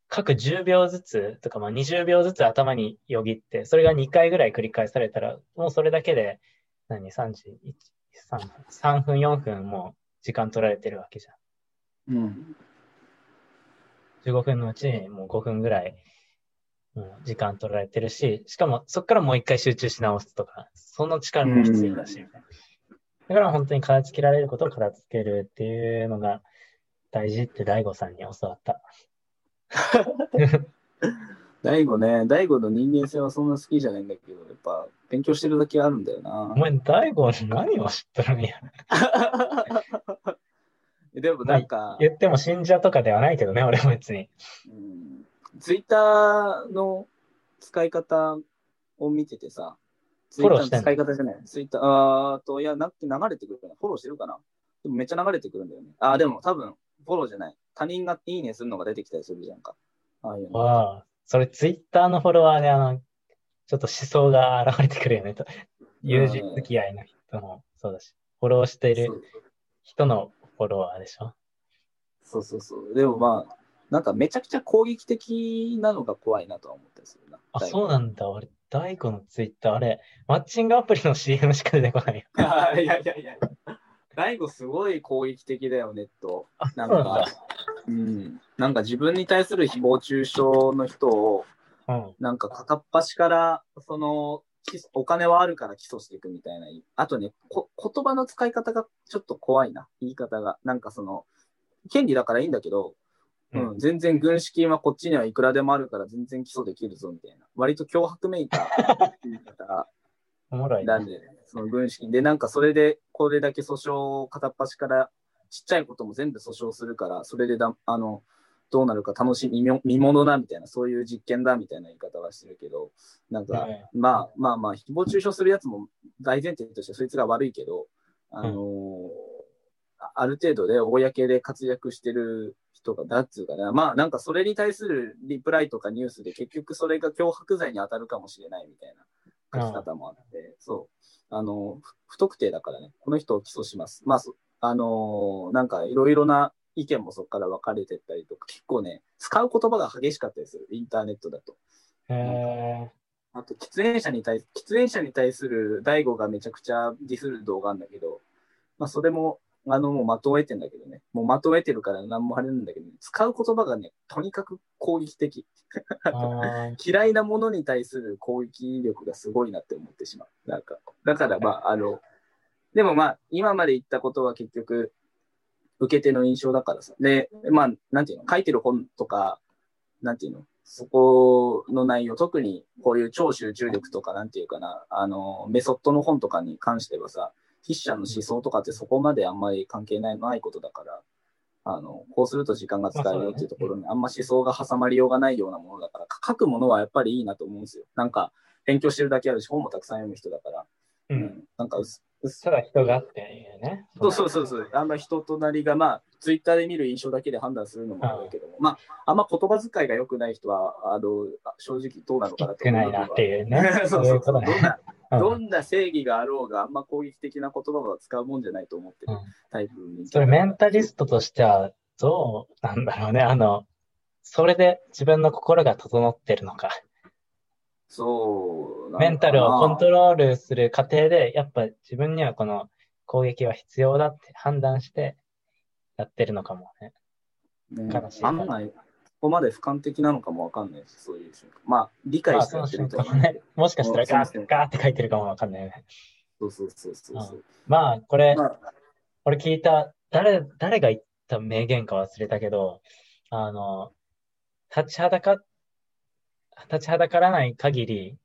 各10秒ずつとか、まあ20秒ずつ頭によぎって、それが2回ぐらい繰り返されたら、もうそれだけで、何、3時、1、3、3分、4分もう時間取られてるわけじゃん。うん。15分のうちもう5分ぐらい、時間取られてるし、しかもそこからもう一回集中し直すとか、その力も必要だし、みたいな。だから本当に片付けられることを片付けるっていうのが大事って大悟さんに教わった。大悟ね、大悟の人間性はそんな好きじゃないんだけど、やっぱ勉強してるだけあるんだよなお。前大悟何を知ってるんや。でもなんか、言っても信者とかではないけどね、俺も別に。うん、ツイッターの使い方を見ててさ、ツイッターの使い方じゃない。ツイッター、あーと、いや、な流れてくるかな。フォローしてるかな？でもめっちゃ流れてくるんだよね。あー、でも多分、フォローじゃない。他人がいいねするのが出てきたりするじゃんか。ああいうの。ああ、それツイッターのフォロワーであの、ちょっと思想が現れてくるよねと。友人付き合いの人もそうだし、フォローしている人のフォロワーでしょ？そうそうそう。でもまあ、なんかめちゃくちゃ攻撃的なのが怖いなとは思ったりするな。あ、そうなんだ。俺、大悟のツイッター、あれ、マッチングアプリの CM しか出てこないよ。あいやいやいや。大悟すごい攻撃的だよ、ネット。あ、なんか、うん。なんか自分に対する誹謗中傷の人を、だ。うん。なんか片っ端から、その、きお金はあるから起訴していくみたいな。あとね、こ言葉の使い方がちょっと怖いな、言い方が。なんかその、権利だからいいんだけど、うん、全然軍資金はこっちにはいくらでもあるから全然起訴できるぞみたいな。割と脅迫めいた言い方 おもろいね。なんで、その軍資金で、なんかそれでこれだけ訴訟を片っ端からちっちゃいことも全部訴訟するから、それでだ、あの、どうなるか楽しみ、見ものだみたいな、そういう実験だみたいな言い方はしてるけど、なんか、えまあまあまあ、誹謗中傷するやつも大前提としてそいつが悪いけど、あのーあある程度で公で活躍してる人が、だっつうかな、まあなんかそれに対するリプライとかニュースで結局それが脅迫罪に当たるかもしれないみたいな書き方もあって、そう、あの、ふ不特定だからね、この人を起訴します。まあ、そあのーなんかいろいろな意見もそこから分かれてったりとか、結構ね、使う言葉が激しかったりする、インターネットだと。へえあと、喫煙者に対、喫煙者に対する大悟がめちゃくちゃディスる動画あるんだけど、まあ、それも、あの、もう的を得てんだけどね。もう的を得てるから何もあれなんだけど、使う言葉がね、とにかく攻撃的。嫌いなものに対する攻撃力がすごいなって思ってしまう。なんか、だからまあ、あの、でもまあ、今まで言ったことは結局、受け手の印象だからさ。で、まあ、なんていうの、書いてる本とか、なんていうの、そこの内容、特にこういう超集中力とか、なんていうかな、あの、メソッドの本とかに関してはさ、筆者の思想とかってそこまであんまり関係ないないことだから、あの、こうすると時間が使えるよっていうところにあんま思想が挟まりようがないようなものだから、書くものはやっぱりいいなと思うんですよ。なんか、勉強してるだけあるし、本もたくさん読む人だから、う。うんん、なんかただ人がっていうね。そうそうそうそう。あんま人となりが、まあ、ツイッターで見る印象だけで判断するのもあるけども、まあ、あんま言葉遣いが良くない人は、あの、正直どうなのかなと少ないなっていうね。そうそうそう。どんな、うんどんな正義があろうが、あんま攻撃的な言葉は使うもんじゃないと思ってるうんタイプに。それメンタリストとしてはどうなんだろうね。あの、それで自分の心が整ってるのか。そう。メンタルをコントロールする過程で、やっぱ自分にはこの攻撃は必要だって判断してやってるのかもね。ね悲しい案外、ここまで俯瞰的なのかもわかんないし、そういう瞬間。まあ、理解まあ、してやってるとね、もしかしたらガーガーって書いてるかもわかんないよね。そうそうそうそうそう。まあ、これ、まあ、俺聞いた誰、誰が言った名言か忘れたけど、あの、立ちはだか、立ちはだからない限り、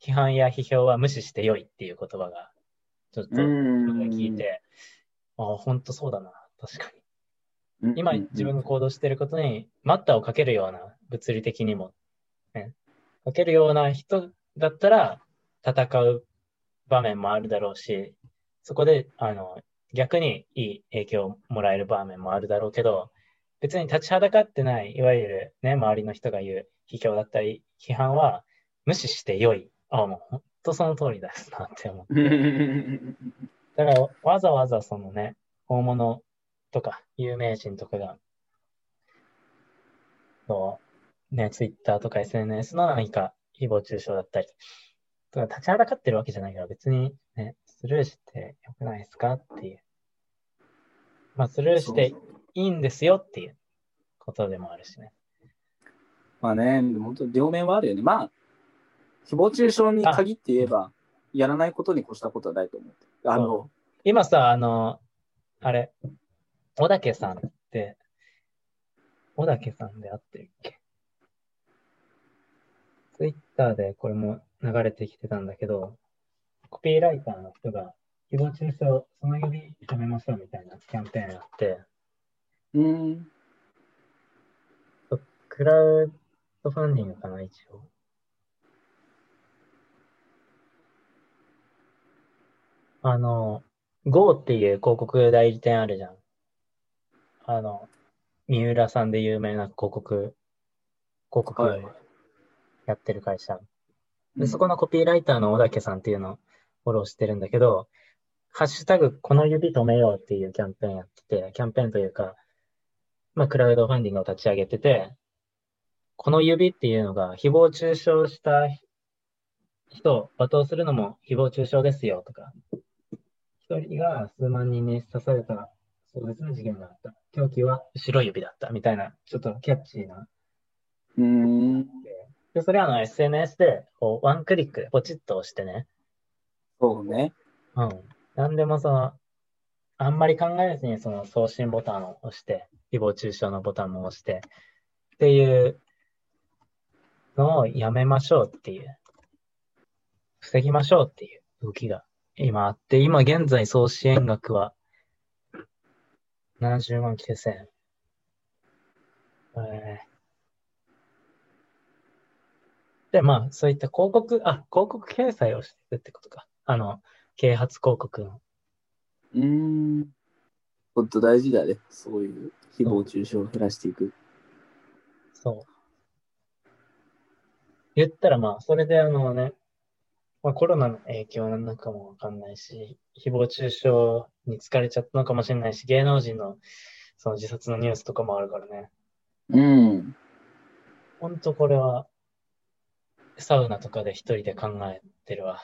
批判や批評は無視してよいっていう言葉が、ちょっと聞いて、ああ、本当そうだな、確かに。今自分が行動していることに待ったをかけるような物理的にも、ね、かけるような人だったら戦う場面もあるだろうし、そこであの逆にいい影響をもらえる場面もあるだろうけど、別に立ちはだかってない、いわゆるね、周りの人が言う批評だったり、批判は無視して良い。ああ、もう本当その通りだなって思って。だからわざわざそのね、大物とか有名人とかが、そうね、ツイッターとか SNS の何か誹謗中傷だったり、とか立ちはだかってるわけじゃないから別にね、スルーしてよくないですかっていう。まあ、スルーしていいんですよっていうことでもあるしね。まあね、本当両面はあるよね。まあ、誹謗中傷に限って言えば、やらないことに越したことはないと思って。あの、今さ、あの、あれ、小竹さんって、小竹さんであってるっけ？ツイッターでこれも流れてきてたんだけど、コピーライターの人が、誹謗中傷、その呼び止めましょうみたいなキャンペーンやって、うん。クラウドファンディングかな、一応。あの、Go っていう広告代理店あるじゃん。あの、三浦さんで有名な広告、広告やってる会社。で、そこのコピーライターの小竹さんっていうのをフォローしてるんだけど、ハッシュタグこの指止めようっていうキャンペーンやってて、キャンペーンというか、まあ、クラウドファンディングを立ち上げてて、この指っていうのが、誹謗中傷した人を罵倒するのも誹謗中傷ですよとか、一人が数万人に刺された壮絶な事件があった。凶器は白い指だったみたいな、ちょっとキャッチーな。うん。で、それあの SNS で、こう、ワンクリックでポチッと押してね。そうね。うん。なんでもその、あんまり考えずにその送信ボタンを押して、誹謗中傷のボタンも押して、っていうのをやめましょうっていう、防ぎましょうっていう動きが今あって、今現在総支援額は70万9000円。えー、で、まあ、そういった広告、あ、広告掲載をしてるってことか。あの、啓発広告の。うーん。本当大事だね。そういう誹謗中傷を減らしていく。そう。言ったらまあ、それであのね、まあ、コロナの影響なのかもわかんないし、誹謗中傷に疲れちゃったのかもしれないし、芸能人のその自殺のニュースとかもあるからね。うん。本当これは、サウナとかで一人で考えてるわ。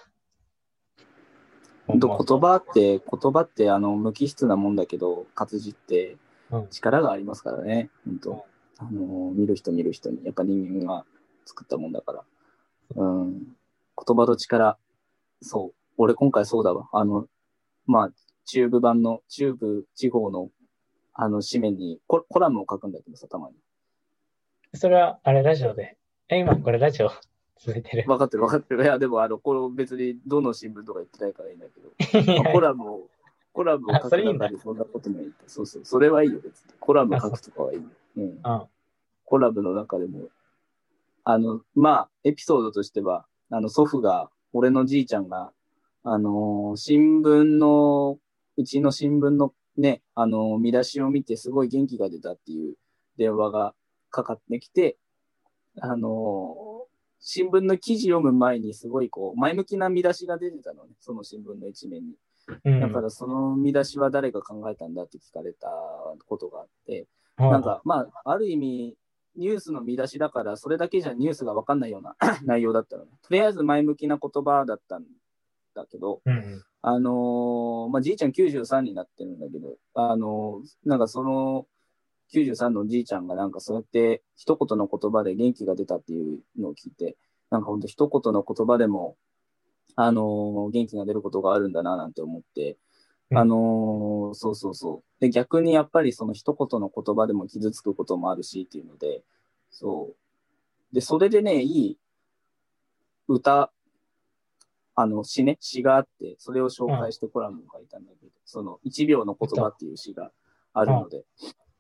本当言葉って、言葉ってあの無機質なもんだけど、活字って力がありますからね。うん、本当、あの見る人見る人に、やっぱ人間が作ったもんだから。うん。言葉と力、そう。俺今回そうだわ。あの、まあ、中部版の、中部地方の、あの、紙面にココラムを書くんだけどさ、たまに。それは、あれ、ラジオで。え、今これラジオ？続いてる。分かってる分かってる。いや、でも、あの、これ別にどの新聞とか言ってないからいいんだけど、まあ、コラムを、コラムを書く中でそんなことないそうそう、それはいいよ、別に。コラム書くとかはいいよ。うん。コラムの中でも、あの、まあ、エピソードとしては、あの、祖父が、俺のじいちゃんが、あのー、新聞の、うちの新聞のね、あのー、見出しを見てすごい元気が出たっていう電話がかかってきて、あのー新聞の記事読む前にすごいこう前向きな見出しが出てたのね、その新聞の一面に。だからその見出しは誰が考えたんだって聞かれたことがあって、なんかまあ、ある意味、ニュースの見出しだから、それだけじゃニュースが分かんないような 内容だったのね。とりあえず前向きな言葉だったんだけど、あの、ま、じいちゃん93になってるんだけど、あのー、なんかその、93のじいちゃんがなんかそうやって一言の言葉で元気が出たっていうのを聞いて、なんか本当一言の言葉でも、あのー、元気が出ることがあるんだななんて思って、あのーそうそうそう。で、逆にやっぱりその一言の言葉でも傷つくこともあるしっていうので、そう。で、それでね、いい歌、あの詩ね、詩があって、それを紹介してコラムを書いたんだけど、その1秒の言葉っていう詩があるので、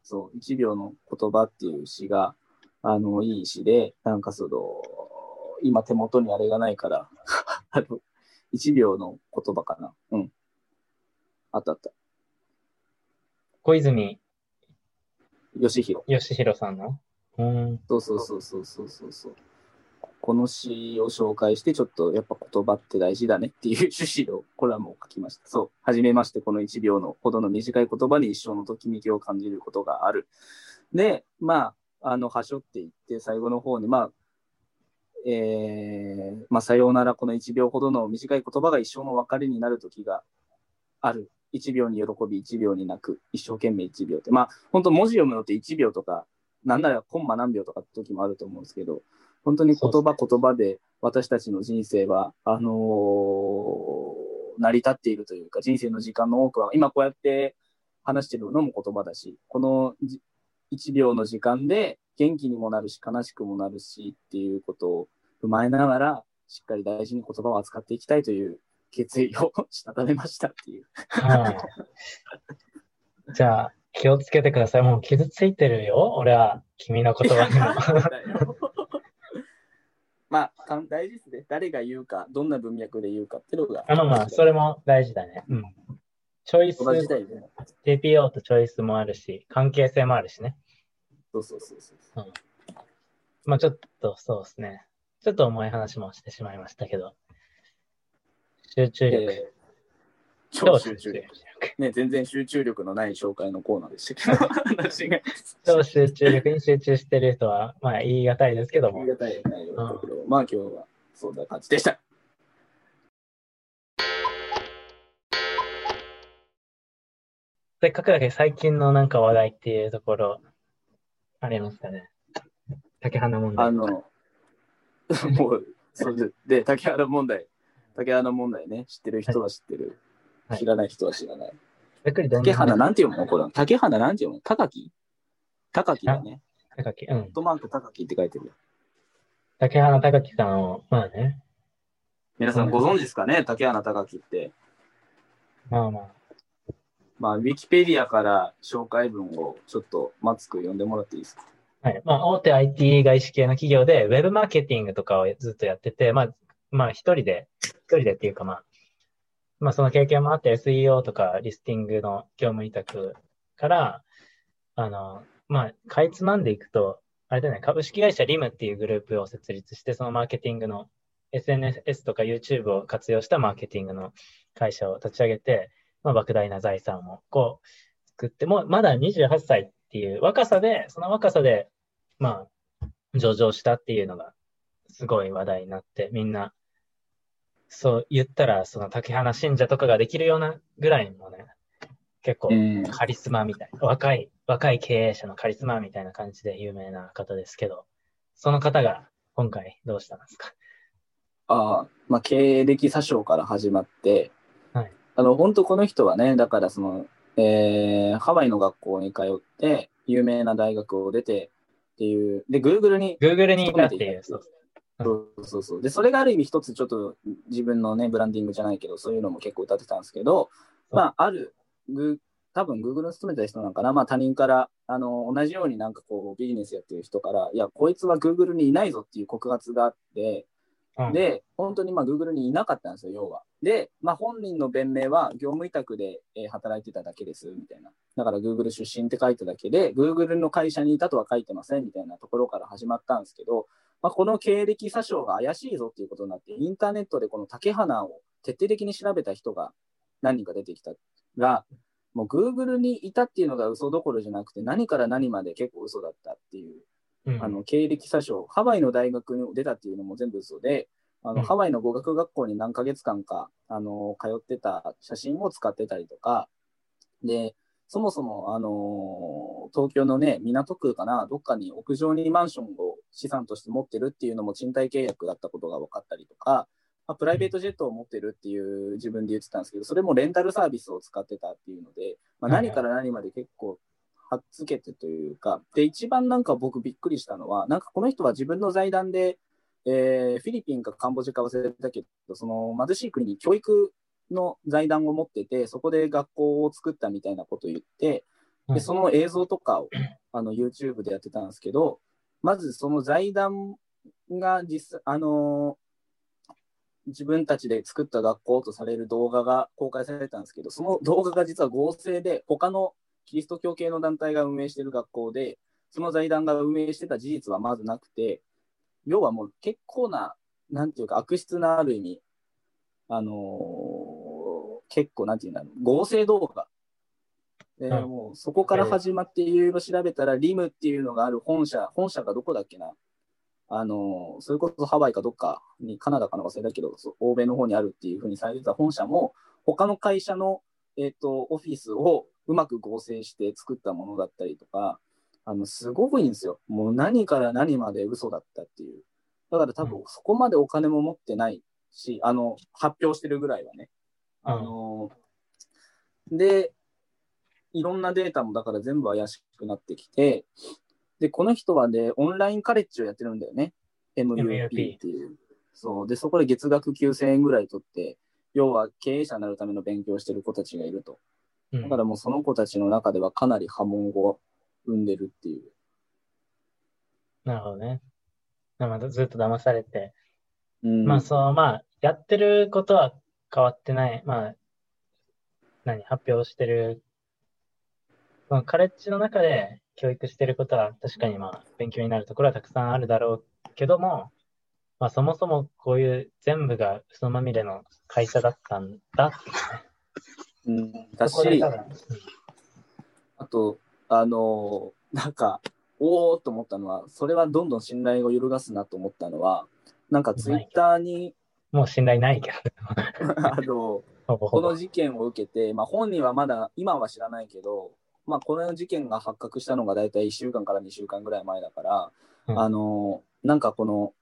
そう、1秒の言葉っていう詩が、あの、いい詩で、なんかその、今手元にあれがないから、あの、1秒の言葉かな。うん。あったあった。小泉吉弘。義弘さんの？うん。そうそうそうそうそうそうそう。この詩を紹介して、ちょっとやっぱ言葉って大事だねっていう趣旨のコラムを書きました。そう。はじめまして、この1秒のほどの短い言葉に一生のときめきを感じることがある。で、まあ、あの、はしょっていって、最後の方に、まあ、えー、まあ、さようなら、この1秒ほどの短い言葉が一生の別れになる時がある。1秒に喜び、1秒に泣く。一生懸命1秒って。まあ、本当文字読むのって1秒とか、なんならコンマ何秒とかって時もあると思うんですけど、本当に言葉言葉で私たちの人生は、あのー成り立っているというか、人生の時間の多くは、今こうやって話してるのも言葉だし、このじ1秒の時間で元気にもなるし、悲しくもなるしっていうことを踏まえながら、しっかり大事に言葉を扱っていきたいという決意をしたためましたっていう。うんじゃあ、気をつけてください。もう傷ついてるよ。俺は、君の言葉にも。まあ、大事ですね。誰が言うか、どんな文脈で言うかっていうのが。あまあまあ、それも大事だね。うん。チョイスね。TPO とチョイスもあるし、関係性もあるしね。そうそうそうそう。まあちょっと、そうですね。ちょっと重い話もしてしまいましたけど。集中力。えー超集中力。ね、全然集中力のない紹介のコーナーでしたけど、話が。超集中力に集中してる人は、まあ言い難いですけどもあり。がたい内容だけど、まあ今日はそんな感じでした。せっかくだけど最近のなんか話題っていうところ、ありますかね？竹花問題。あの、もう、そうで、で竹原問題、竹原問題ね、知ってる人は知ってる。はい知らない人は知らない。ざっくりどん竹花なんて読むの？これ。竹花なんて読むの？高木高木だね。高木、うッ。トマーク高木って書いてるよ。竹花高木さんを、まあね。皆さんご存知ですかね？竹花高木って。まあまあ。まあ、ウィキペディアから紹介文をちょっとマツク読んでもらっていいですか？はい。まあ、大手 IT 外資系の企業で、ウェブマーケティングとかをずっとやってて、まあ、まあ、一人で、一人でっていうか、まあ、まあ、その経験もあって、SEO とかリスティングの業務委託から、あの、まあ、かいつまんでいくと、あれだね、株式会社リムっていうグループを設立して、そのマーケティングの SNS とか YouTube を活用したマーケティングの会社を立ち上げて、まあ、莫大な財産をこう作って、もまだ28歳っていう若さで、その若さで、まあ、上場したっていうのがすごい話題になって、みんな、そう言ったら、その竹花信者とかができるようなぐらいのね、結構ん。カリスマみたいな、若い、若い経営者のカリスマみたいな感じで有名な方ですけど、その方が今回どうしたんですか？ああ、まあ、経歴詐称から始まって、はいあの、本当この人はね、だからその、えーハワイの学校に通って、有名な大学を出てっていう、で、Google に ?Google にいたっていう、そうそうそうそう。で、それがある意味一つちょっと自分のね、ブランディングじゃないけど、そういうのも結構歌ってたんですけど、まあ、ある、グ多分 Google に勤めた人なのかな、まあ他人から、あの、同じようになんかこうビジネスやってる人から、いや、こいつは Google にいないぞっていう告発があって、うんで、本当にまあ Google にいなかったんですよ、要は。で、まあ本人の弁明は業務委託で、えー働いてただけです、みたいな。だから Google 出身って書いただけで、Google の会社にいたとは書いてません、みたいなところから始まったんですけど、まあ、この経歴詐称が怪しいぞっていうことになって、インターネットでこの竹花を徹底的に調べた人が何人か出てきた。が、もう Google にいたっていうのが嘘どころじゃなくて、何から何まで結構嘘だったっていううん。あの経歴詐称、ハワイの大学に出たっていうのも全部嘘で、あのうん。ハワイの語学学校に何ヶ月間かあの通ってた写真を使ってたりとか、で、そもそも、あの東京のね、港区かな、どっかに屋上にマンションを資産として持ってるっていうのも賃貸契約だったことが分かったりとか、まあ、プライベートジェットを持ってるっていう自分で言ってたんですけど、それもレンタルサービスを使ってたっていうので、まあ、何から何まで結構はっつけてというか、で、一番なんか僕びっくりしたのは、なんかこの人は自分の財団で、えーフィリピンかカンボジアか忘れたけど、その貧しい国に教育の財団を持ってて、そこで学校を作ったみたいなことを言って、で、うん。その映像とかをあの YouTube でやってたんですけど、まずその財団が実際、あの自分たちで作った学校とされる動画が公開されたんですけど、その動画が実は合成で、他のキリスト教系の団体が運営している学校で、その財団が運営してた事実はまずなくて、要はもう結構な、なんていうか悪質なある意味、あのー結構なんていうんだろう、合成動画。でうんもうそこから始まっていろいろ調べたら、リムっていうのがある本社、本社がどこだっけな。あのーそれこそハワイかどっかに、カナダかの忘れたけど、欧米の方にあるっていうふうにされてた本社も、他の会社の、えっ、と、オフィスをうまく合成して作ったものだったりとか、あの、すごくいいんですよ。もう何から何まで嘘だったっていう。だから多分そこまでお金も持ってないし、あの、発表してるぐらいはね。あの、で、いろんなデータもだから全部怪しくなってきて、で、この人はね、オンラインカレッジをやってるんだよね。MUP っていう。そう。で、そこで月額9000円ぐらい取って、要は経営者になるための勉強をしてる子たちがいると。うんだからもうその子たちの中ではかなり波紋を生んでるっていう。なるほどね。まあずっと騙されて、うん、まあそう、まあ、やってることは変わってない。まあ、何、発表してる、まあ、カレッジの中で教育してることは確かにまあ、勉強になるところはたくさんあるだろうけども、まあそもそもこういう全部が嘘まみれの会社だったんだってね。うん、だしあと、あのーなんか、おおと思ったのは、それはどんどん信頼を揺るがすなと思ったのは、なんかツイッターに、もう信頼ないけど、あの、この。事件を受けて、まあ、本人はまだ今は知らないけど、まあ、この事件が発覚したのが大体1週間から2週間ぐらい前だから、うん。あのなんかこの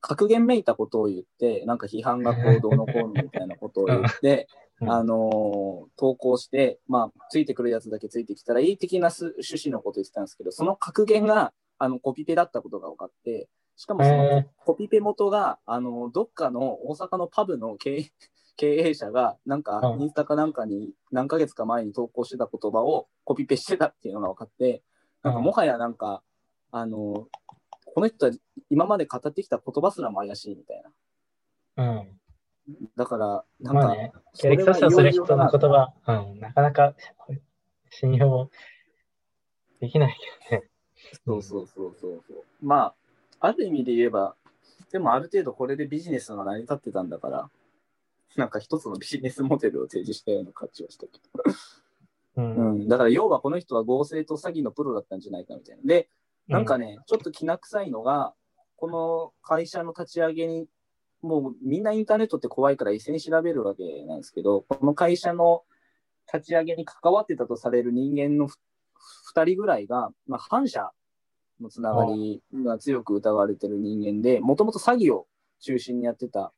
格言めいたことを言って、なんか批判が行動のこうのみたいなことを言って、うん。あの投稿して、まあ、ついてくるやつだけついてきたらいい的なす趣旨のこと言ってたんですけど、その格言があのコピペだったことが分かって、しかもそのコピペ元が、あのどっかの大阪のパブの経営 経営者が、なんかう、んインスタかなんかに何ヶ月か前に投稿してた言葉をコピペしてたっていうのが分かって、なんかうんもはやなんか、あの、この人は今まで語ってきた言葉すらも怪しいみたいな。うん。だから、なんか、まあね、それは経歴詐称する人の言葉、うん、なかなか信用できないけどね。そうそうそうそうそう。まあ、ある意味で言えば、でもある程度これでビジネスが成り立ってたんだから、なんか一つのビジネスモデルを提示したような価値はしたけど。うん。う。ん。だから要はこの人は合成と詐欺のプロだったんじゃないかみたいな。で、なんかね、ちょっときな臭いのが、この会社の立ち上げに、もうみんなインターネットって怖いから一斉に調べるわけなんですけど、この会社の立ち上げに関わってたとされる人間のふ2人ぐらいが、まあ、反社のつながりが強く疑われてる人間で、もともと詐欺を中心にやってた、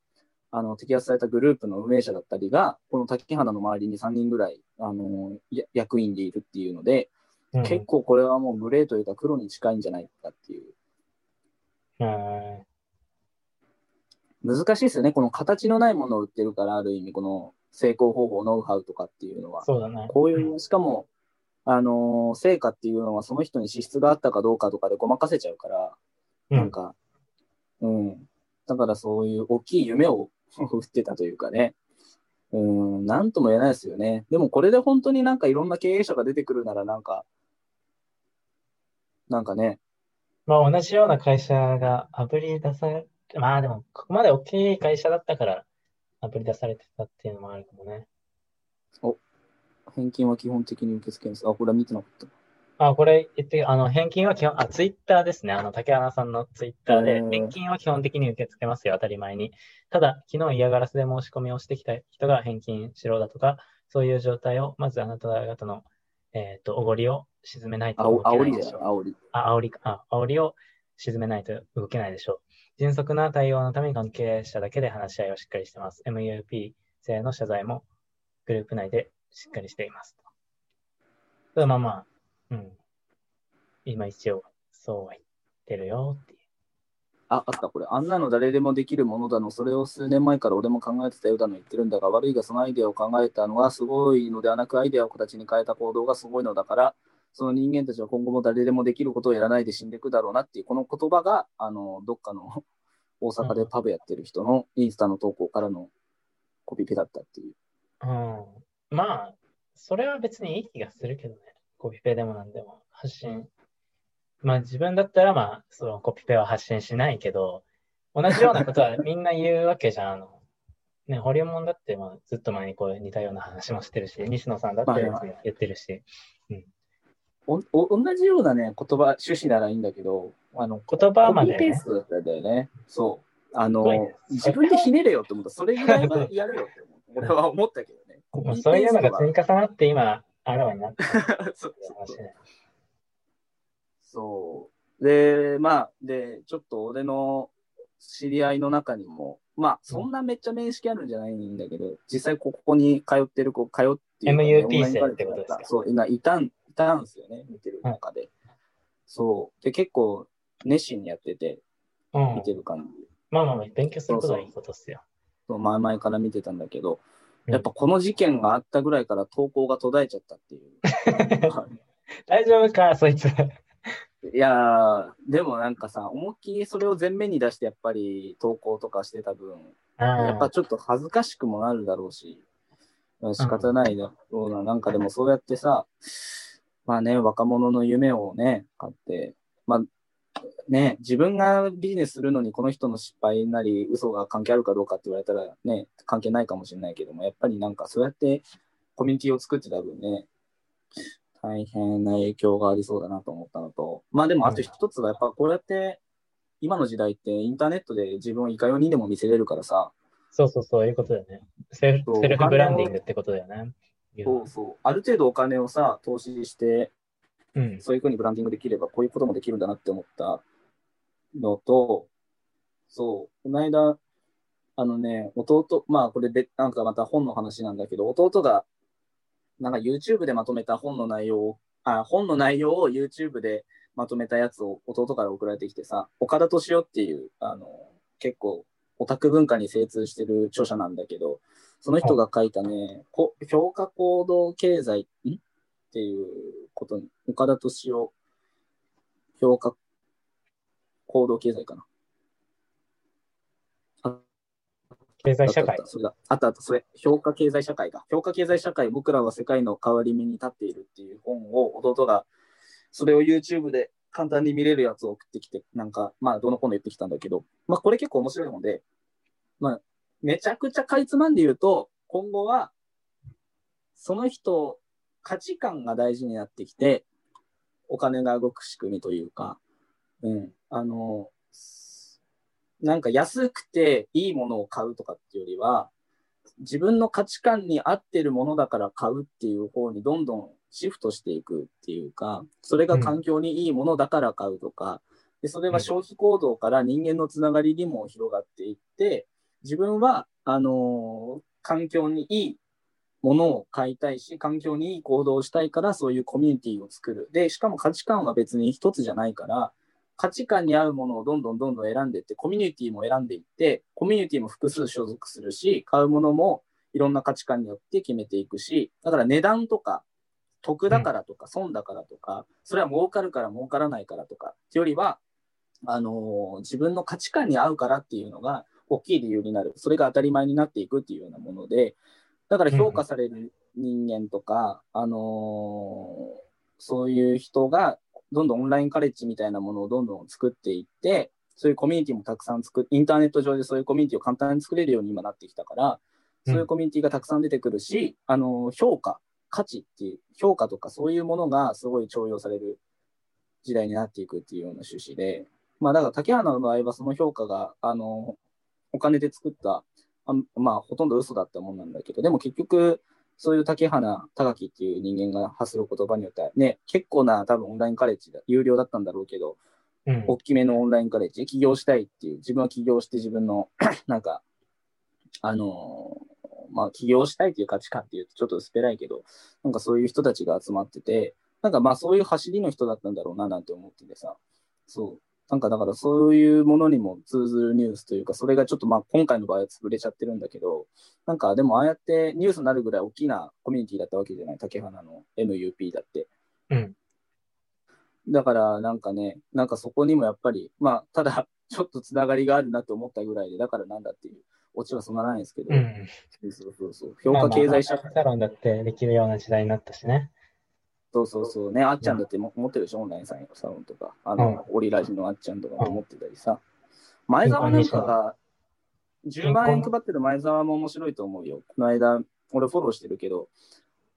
あの摘発されたグループの運営者だったりが、この竹花の周りに3人ぐらいあのや役員でいるっていうので、うん、結構これはもうグレーというか黒に近いんじゃないかっていう。うん。難しいですよね。この形のないものを売ってるから、ある意味、この成功方法、ノウハウとかっていうのは。そうだね。こういう、しかも、あのー成果っていうのはその人に資質があったかどうかとかでごまかせちゃうから、うんなんか、うん。だからそういう大きい夢を 売ってたというかね。うん、なんとも言えないですよね。でもこれで本当になんかいろんな経営者が出てくるならなんか、なんかね、まあ同じような会社があぶり出され、まあでも、ここまで大きい会社だったから、あぶり出されてたっていうのもあるかもね。返金は基本的に受け付けます。あ、これは見てなかった。あ、これ言って、あの、返金は基本、あ、ツイッターですね。あの、竹花さんのツイッターでう、ん返金は基本的に受け付けますよ、当たり前に。ただ、昨日嫌がらせで申し込みをしてきた人が返金しろだとか、そういう状態を、まずあなた方の、えっと、おごりを沈めないとあお動けないでしょう。煽り。あ、煽りか、あ、煽りを沈めないと動けないでしょう。迅速な対応のために関係者だけで話し合いをしっかりしてます。MUP 制の謝罪もグループ内でしっかりしています。とまあまあ、うん。今一応、そうは言ってるよっていう。あ、あった、これ。あんなの誰でもできるものだの、それを数年前から俺も考えてたようだの言ってるんだが、悪いがそのアイデアを考えたのがすごいのではなく、アイデアを形に変えた行動がすごいのだから、その人間たちは今後も誰でもできることをやらないで死んでいくだろうなっていう、この言葉が、あの、どっかの 大阪でパブやってる人のインスタの投稿からのコピペだったっていう。うん。まあ、それは別にいい気がするけどね。コピペでもなんでも発信。まあ自分だったらまあ、そのコピペは発信しないけど、同じようなことはみんな言うわけじゃん。あの、ね、ホリエモンだってまあずっと前にこう似たような話もしてるし、西野さんだって言ってるし、おお同じようなね、言葉、趣旨ならいいんだけど、あの、言葉までねコピーペース、トだったんだよね。そう。あの自分でひねれよって思った。それぐらいはやれよって思う。俺は思ったけどそういうのが積み重なって今、あらわになって そうそう。で、まあ、で、ちょっと俺の知り合いの中にも、まあ、そんなめっちゃ面識あるんじゃないんだけど、実際ここに通ってる子、通っていうかね MUP 生ってことですか？そう、今いたん、いたんですよね、見てる中で。そう。で、結構熱心にやってて、うん見。てる感じ。まあまあまあ、勉強することはいいことっすよ。そう前々から見てたんだけど、うんやっぱこの事件があったぐらいから投稿が途絶えちゃったっていう。大丈夫か、そいつ。いやー、でもなんかさ、思いっきりそれを前面に出してやっぱり投稿とかしてた分、やっぱちょっと恥ずかしくもなるだろうし、仕方ないだろうな。なんかでもそうやってさ、まあね、若者の夢をね、買って、まあね、自分がビジネスするのにこの人の失敗なり嘘が関係あるかどうかって言われたらね、関係ないかもしれないけども、やっぱりなんかそうやってコミュニティを作ってた分ね、大変な影響がありそうだなと思ったのと、まあでもあと一つはやっぱこうやって今の時代ってインターネットで自分をいかようにでも見せれるからさ、そうそうそう、いうことだよね。セルフブランディングってことだよね。そうそう。ある程度お金をさ、投資して、うん。そういうふうにブランディングできれば、こういうこともできるんだなって思ったのと、そう、この間、あのね、弟、まあこれで、なんかまた本の話なんだけど、弟が、なんか YouTube でまとめた本の内容を、あ、本の内容を YouTube でまとめたやつを弟から送られてきてさ、岡田敏夫っていう、あの、結構オタク文化に精通してる著者なんだけど、その人が書いたね、こ評価行動経済、ん？っていうことに、岡田敏夫評価行動経済かな。経済社会。それだ。あったあった、それ。評価経済社会か。評価経済社会、僕らは世界の変わり目に立っているっていう本を、弟が、それを YouTube で簡単に見れるやつを送ってきて、なんか、まあ、どの本で言ってきたんだけど、まあ、これ結構面白いので、まあ、めちゃくちゃかいつまんで言うと、今後は、その人、価値観が大事になってきて、お金が動く仕組みというか、うん、あの、なんか安くていいものを買うとかっていうよりは、自分の価値観に合ってるものだから買うっていう方にどんどんシフトしていくっていうか、それが環境にいいものだから買うとか、でそれは消費行動から人間のつながりにも広がっていって、自分は、あのー環境にいいものを買いたいし、環境にいい行動をしたいから、そういうコミュニティを作る。で、しかも価値観は別に一つじゃないから、価値観に合うものをどんどんどんどん選んでいって、コミュニティも選んでいって、コミュニティも複数所属するし、買うものもいろんな価値観によって決めていくし、だから値段とか、得だからとか、損だからとか、それは儲かるから儲からないからとか、ってよりは、あのー自分の価値観に合うからっていうのが大きい理由になる。それが当たり前になっていくっていうようなもので、だから評価される人間とか、あのーそういう人がどんどんオンラインカレッジみたいなものをどんどん作っていって、そういうコミュニティもたくさん作っインターネット上でそういうコミュニティを簡単に作れるように今なってきたから、そういうコミュニティがたくさん出てくるし、あの、評価、価値っていう、評価とかそういうものがすごい重用される時代になっていくっていうような趣旨で、まあだから竹花の場合はその評価が、あの、お金で作った、あまあほとんど嘘だったもんなんだけど、でも結局、そういう竹花高木っていう人間が発する言葉によってはね、結構な多分オンラインカレッジだ、有料だったんだろうけど、うん。大きめのオンラインカレッジで起業したいっていう、自分は起業して自分の、なんか、あのーまあ、起業したいっていう価値観っていうとちょっと薄っぺらいけど、なんかそういう人たちが集まってて、なんかまあそういう走りの人だったんだろうななんて思っててさ、そう。なんかだからそういうものにも通ずるニュースというか、それがちょっとまあ今回の場合は潰れちゃってるんだけど、なんかでもああやってニュースになるぐらい大きなコミュニティだったわけじゃない、竹花の MUP だって。うん。だからなんかね、なんかそこにもやっぱり、まあただちょっとつながりがあるなと思ったぐらいで、だからなんだっていうオチはそんなないんですけど、うん。そうそうそう、評価経済社会、サロンだってできるような時代になったしね。そうそうそうね、あっちゃんだっても持ってるでしょ、オンラインサロンとか、あの、オリラジのあっちゃんとかも持ってたりさ、前澤なんかが、10万円配ってる前澤も面白いと思うよ。この間、俺フォローしてるけど、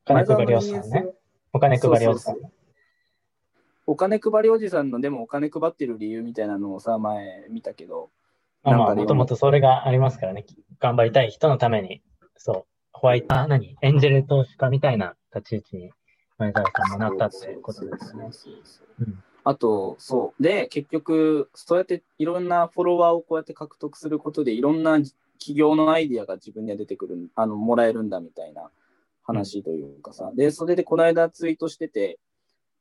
お金配りおじさんね。お金配りおじさん。そうそう。お金配りおじさんのでもお金配ってる理由みたいなのをさ、前見たけど、まあもともとそれがありますからね。頑張りたい人のために、そう、ホワイト、あ、何？エンジェル投資家みたいな立ち位置に前澤さんもなったってことですよね。あと、そう。で、結局、そうやっていろんなフォロワーをこうやって獲得することで、いろんな企業のアイディアが自分には出てくる、あの、もらえるんだみたいな話というかさ。で、それでこの間ツイートしてて、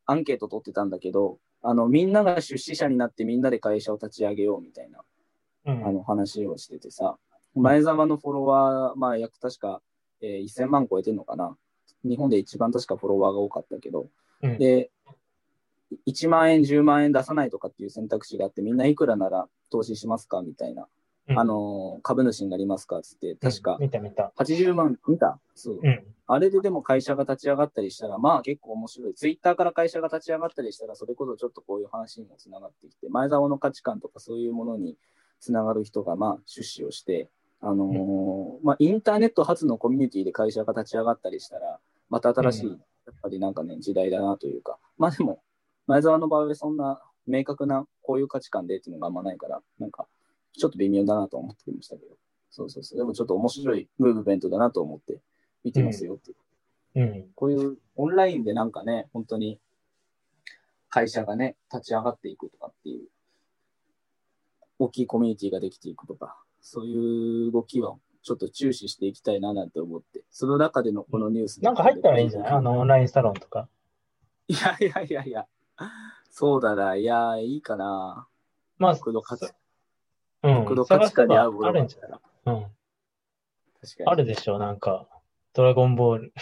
アンケート取ってたんだけど、あの、みんなが出資者になってみんなで会社を立ち上げようみたいな、うんあの、話をしててさ。前澤のフォロワー、まあ、約確か、えー1000万超えてんのかな。日本で一番確かフォロワーが多かったけど、うんで、1万円、10万円出さないとかっていう選択肢があって、みんないくらなら投資しますかみたいな、うんあの、株主になりますかっつって、確か見た見た。80万、見た？そう。うん。あれででも会社が立ち上がったりしたら、まあ結構面白い。ツイッターから会社が立ち上がったりしたら、それこそちょっとこういう話にもつながってきて、前澤の価値観とかそういうものにつながる人が、まあ出資をして、あのーまあインターネット発のコミュニティで会社が立ち上がったりしたら、また新しい、うん。やっぱりなんかね、時代だなというか、まあでも、前澤の場合はそんな明確なこういう価値観でっていうのがあんまないから、なんか、ちょっと微妙だなと思ってましたけど、そうそうそう、でもちょっと面白いムーブメントだなと思って見てますよっていう。うん。こういうオンラインでなんかね、本当に会社がね、立ち上がっていくとかっていう、大きいコミュニティができていくとか、そういう動きはちょっと注視していきたいななんて思って、その中でのこのニュースでなんか入ったらいいんじゃない？あの、オンラインサロンとか。いやいやいやいや、そうだな、いや、いいかな。まあ、僕の価値うん。僕の価値観に合うものあるんじ。ゃないうん。確かに。あるでしょなんか、ドラゴンボール、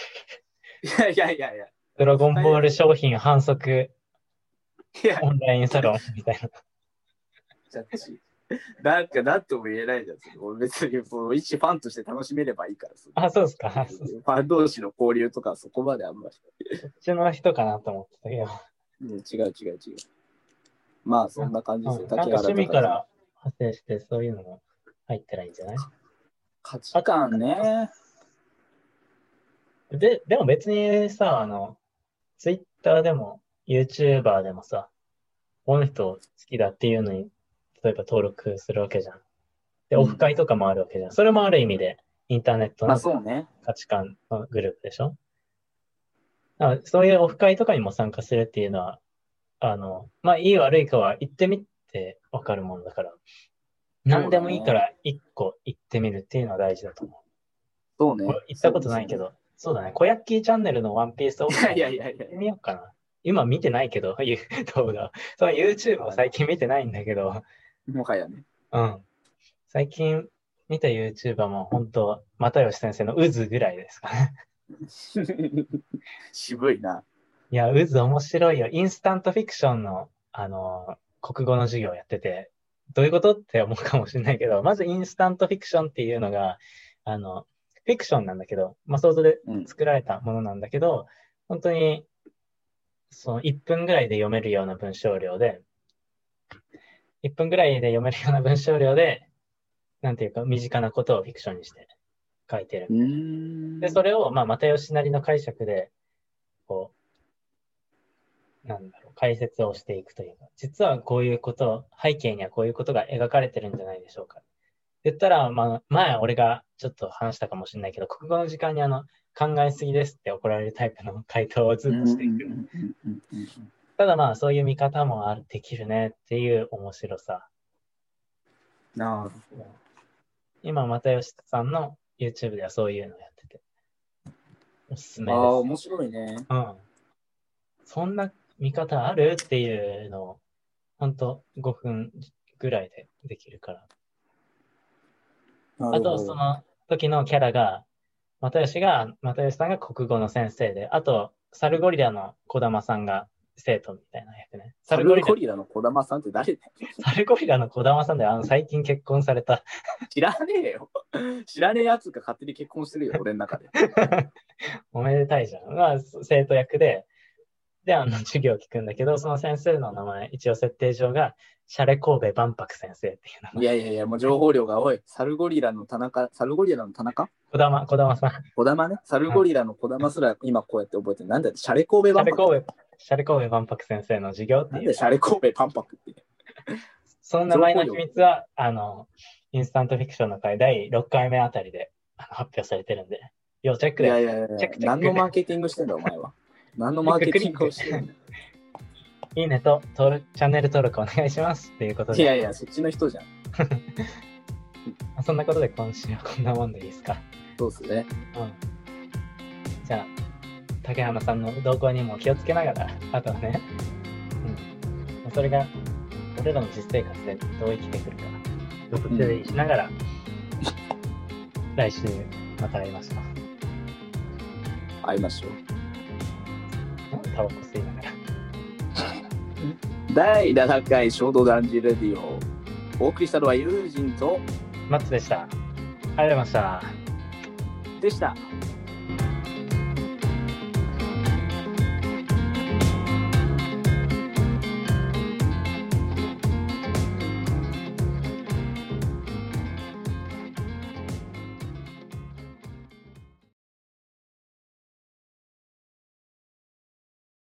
いやいやいやいや。ドラゴンボール商品反則オンラインサロンみたいな。ジャッジ。なんか、なんとも言えないじゃん。俺別に、もう一ファンとして楽しめればいいから。そあ、そうですか。そ ファン同士の交流とかそこまであんまり。っちの人かなと思ってたけど。うん違う違う違う。まあ、そんな感じですよ。うんなんか趣味から派生して、そういうのも入ったらいいんじゃない？価値観ね。で、でも別にさ、あの、ツイッターでも、YouTuber でもさ、この人好きだっていうのに、例えば登録するわけじゃん。で、うんオフ会とかもあるわけじゃん。それもある意味で、インターネットまあ、のそうね。価値観のグループでしょ？だからそういうオフ会とかにも参加するっていうのは、あの、まあ、いい悪いかは行ってみてわかるもんだから、何でもいいから一個行ってみるっていうのは大事だと思う。そうね俺。行ったことないけど、そうだね、小ヤッキーチャンネルのワンピースオフいやいやいやいや行ってみようかな。今見てないけど、い う動画。その YouTube を最近見てないんだけど、もはやね。うん。最近見た YouTuber も本当、又吉先生の渦ぐらいですかね。渋いな。いや、渦面白いよ。インスタントフィクションの、あの、国語の授業をやってて、どういうことって思うかもしれないけど、まずインスタントフィクションっていうのが、あの、フィクションなんだけど、まあ、想像でうん。作られたものなんだけど、本当に、その1分ぐらいで読めるような文章量で、1分ぐらいで読めるような文章量で、なんていうか、身近なことをフィクションにして書いてる。で、それを、まあ、又吉なりの解釈で、こう、なんだろう、解説をしていくというか、実はこういうこと、背景にはこういうことが描かれてるんじゃないでしょうか。言ったら、まあ、前俺がちょっと話したかもしれないけど、国語の時間にあの、考えすぎですって怒られるタイプの回答をずっとしていく。ただまあ、そういう見方もある、できるねっていう面白さ。なるほど。今、又吉さんの YouTube ではそういうのやってて。おすすめああ、です。面白いね。うん。そんな見方あるっていうのを、ほんと5分ぐらいでできるから。あと、その時のキャラが、又吉が、又吉さんが国語の先生で、あと、サルゴリラの児玉さんが生徒みたいな役ね。サルゴリラゴリラの児玉さんって誰だよサルゴリラの児玉さんで、あの、最近結婚された。知らねえよ。知らねえやつが勝手に結婚してるよ、俺の中で。おめでたいじゃん。まあ、生徒役で、で、あの、授業を聞くんだけど、その先生の名前、一応設定上が、シャレ神戸万博先生っていう名前。いやいやいや、もう情報量が多い。サルゴリラの田中、サルゴリラの田中？児玉、児玉さん。児玉ね。サルゴリラの児玉すら今こうやって覚えてる。なんだよ、シャレ神戸シャ万博。レ神戸、シャレ神戸万博先生の授業っていうなんで。シャレ神戸万博って。その名前の秘密は、あの、インスタントフィクションの回第6回目あたりであの発表されてるんで、要チェックいやで。いやいやチェックチェック何のマーケティングしてんだ、お前は。何のマーケティングをしてるんだよ。いいねと登録、チャンネル登録お願いしますっていうことで。いやいや、そっちの人じゃん。そんなことで今週はこんなもんでいいですか？そうっすね。うん。じゃあ、竹花さんの動向にも気をつけながら、あとはね、うん。それが、俺らの実生活でどう生きてくるか、予測注意しながら、来週また会いましょう。会いましょう。タバコ吸いながら。第7回衝動男児レディオ。お送りしたのは友人とマッツでした。ありがとうございました。でした。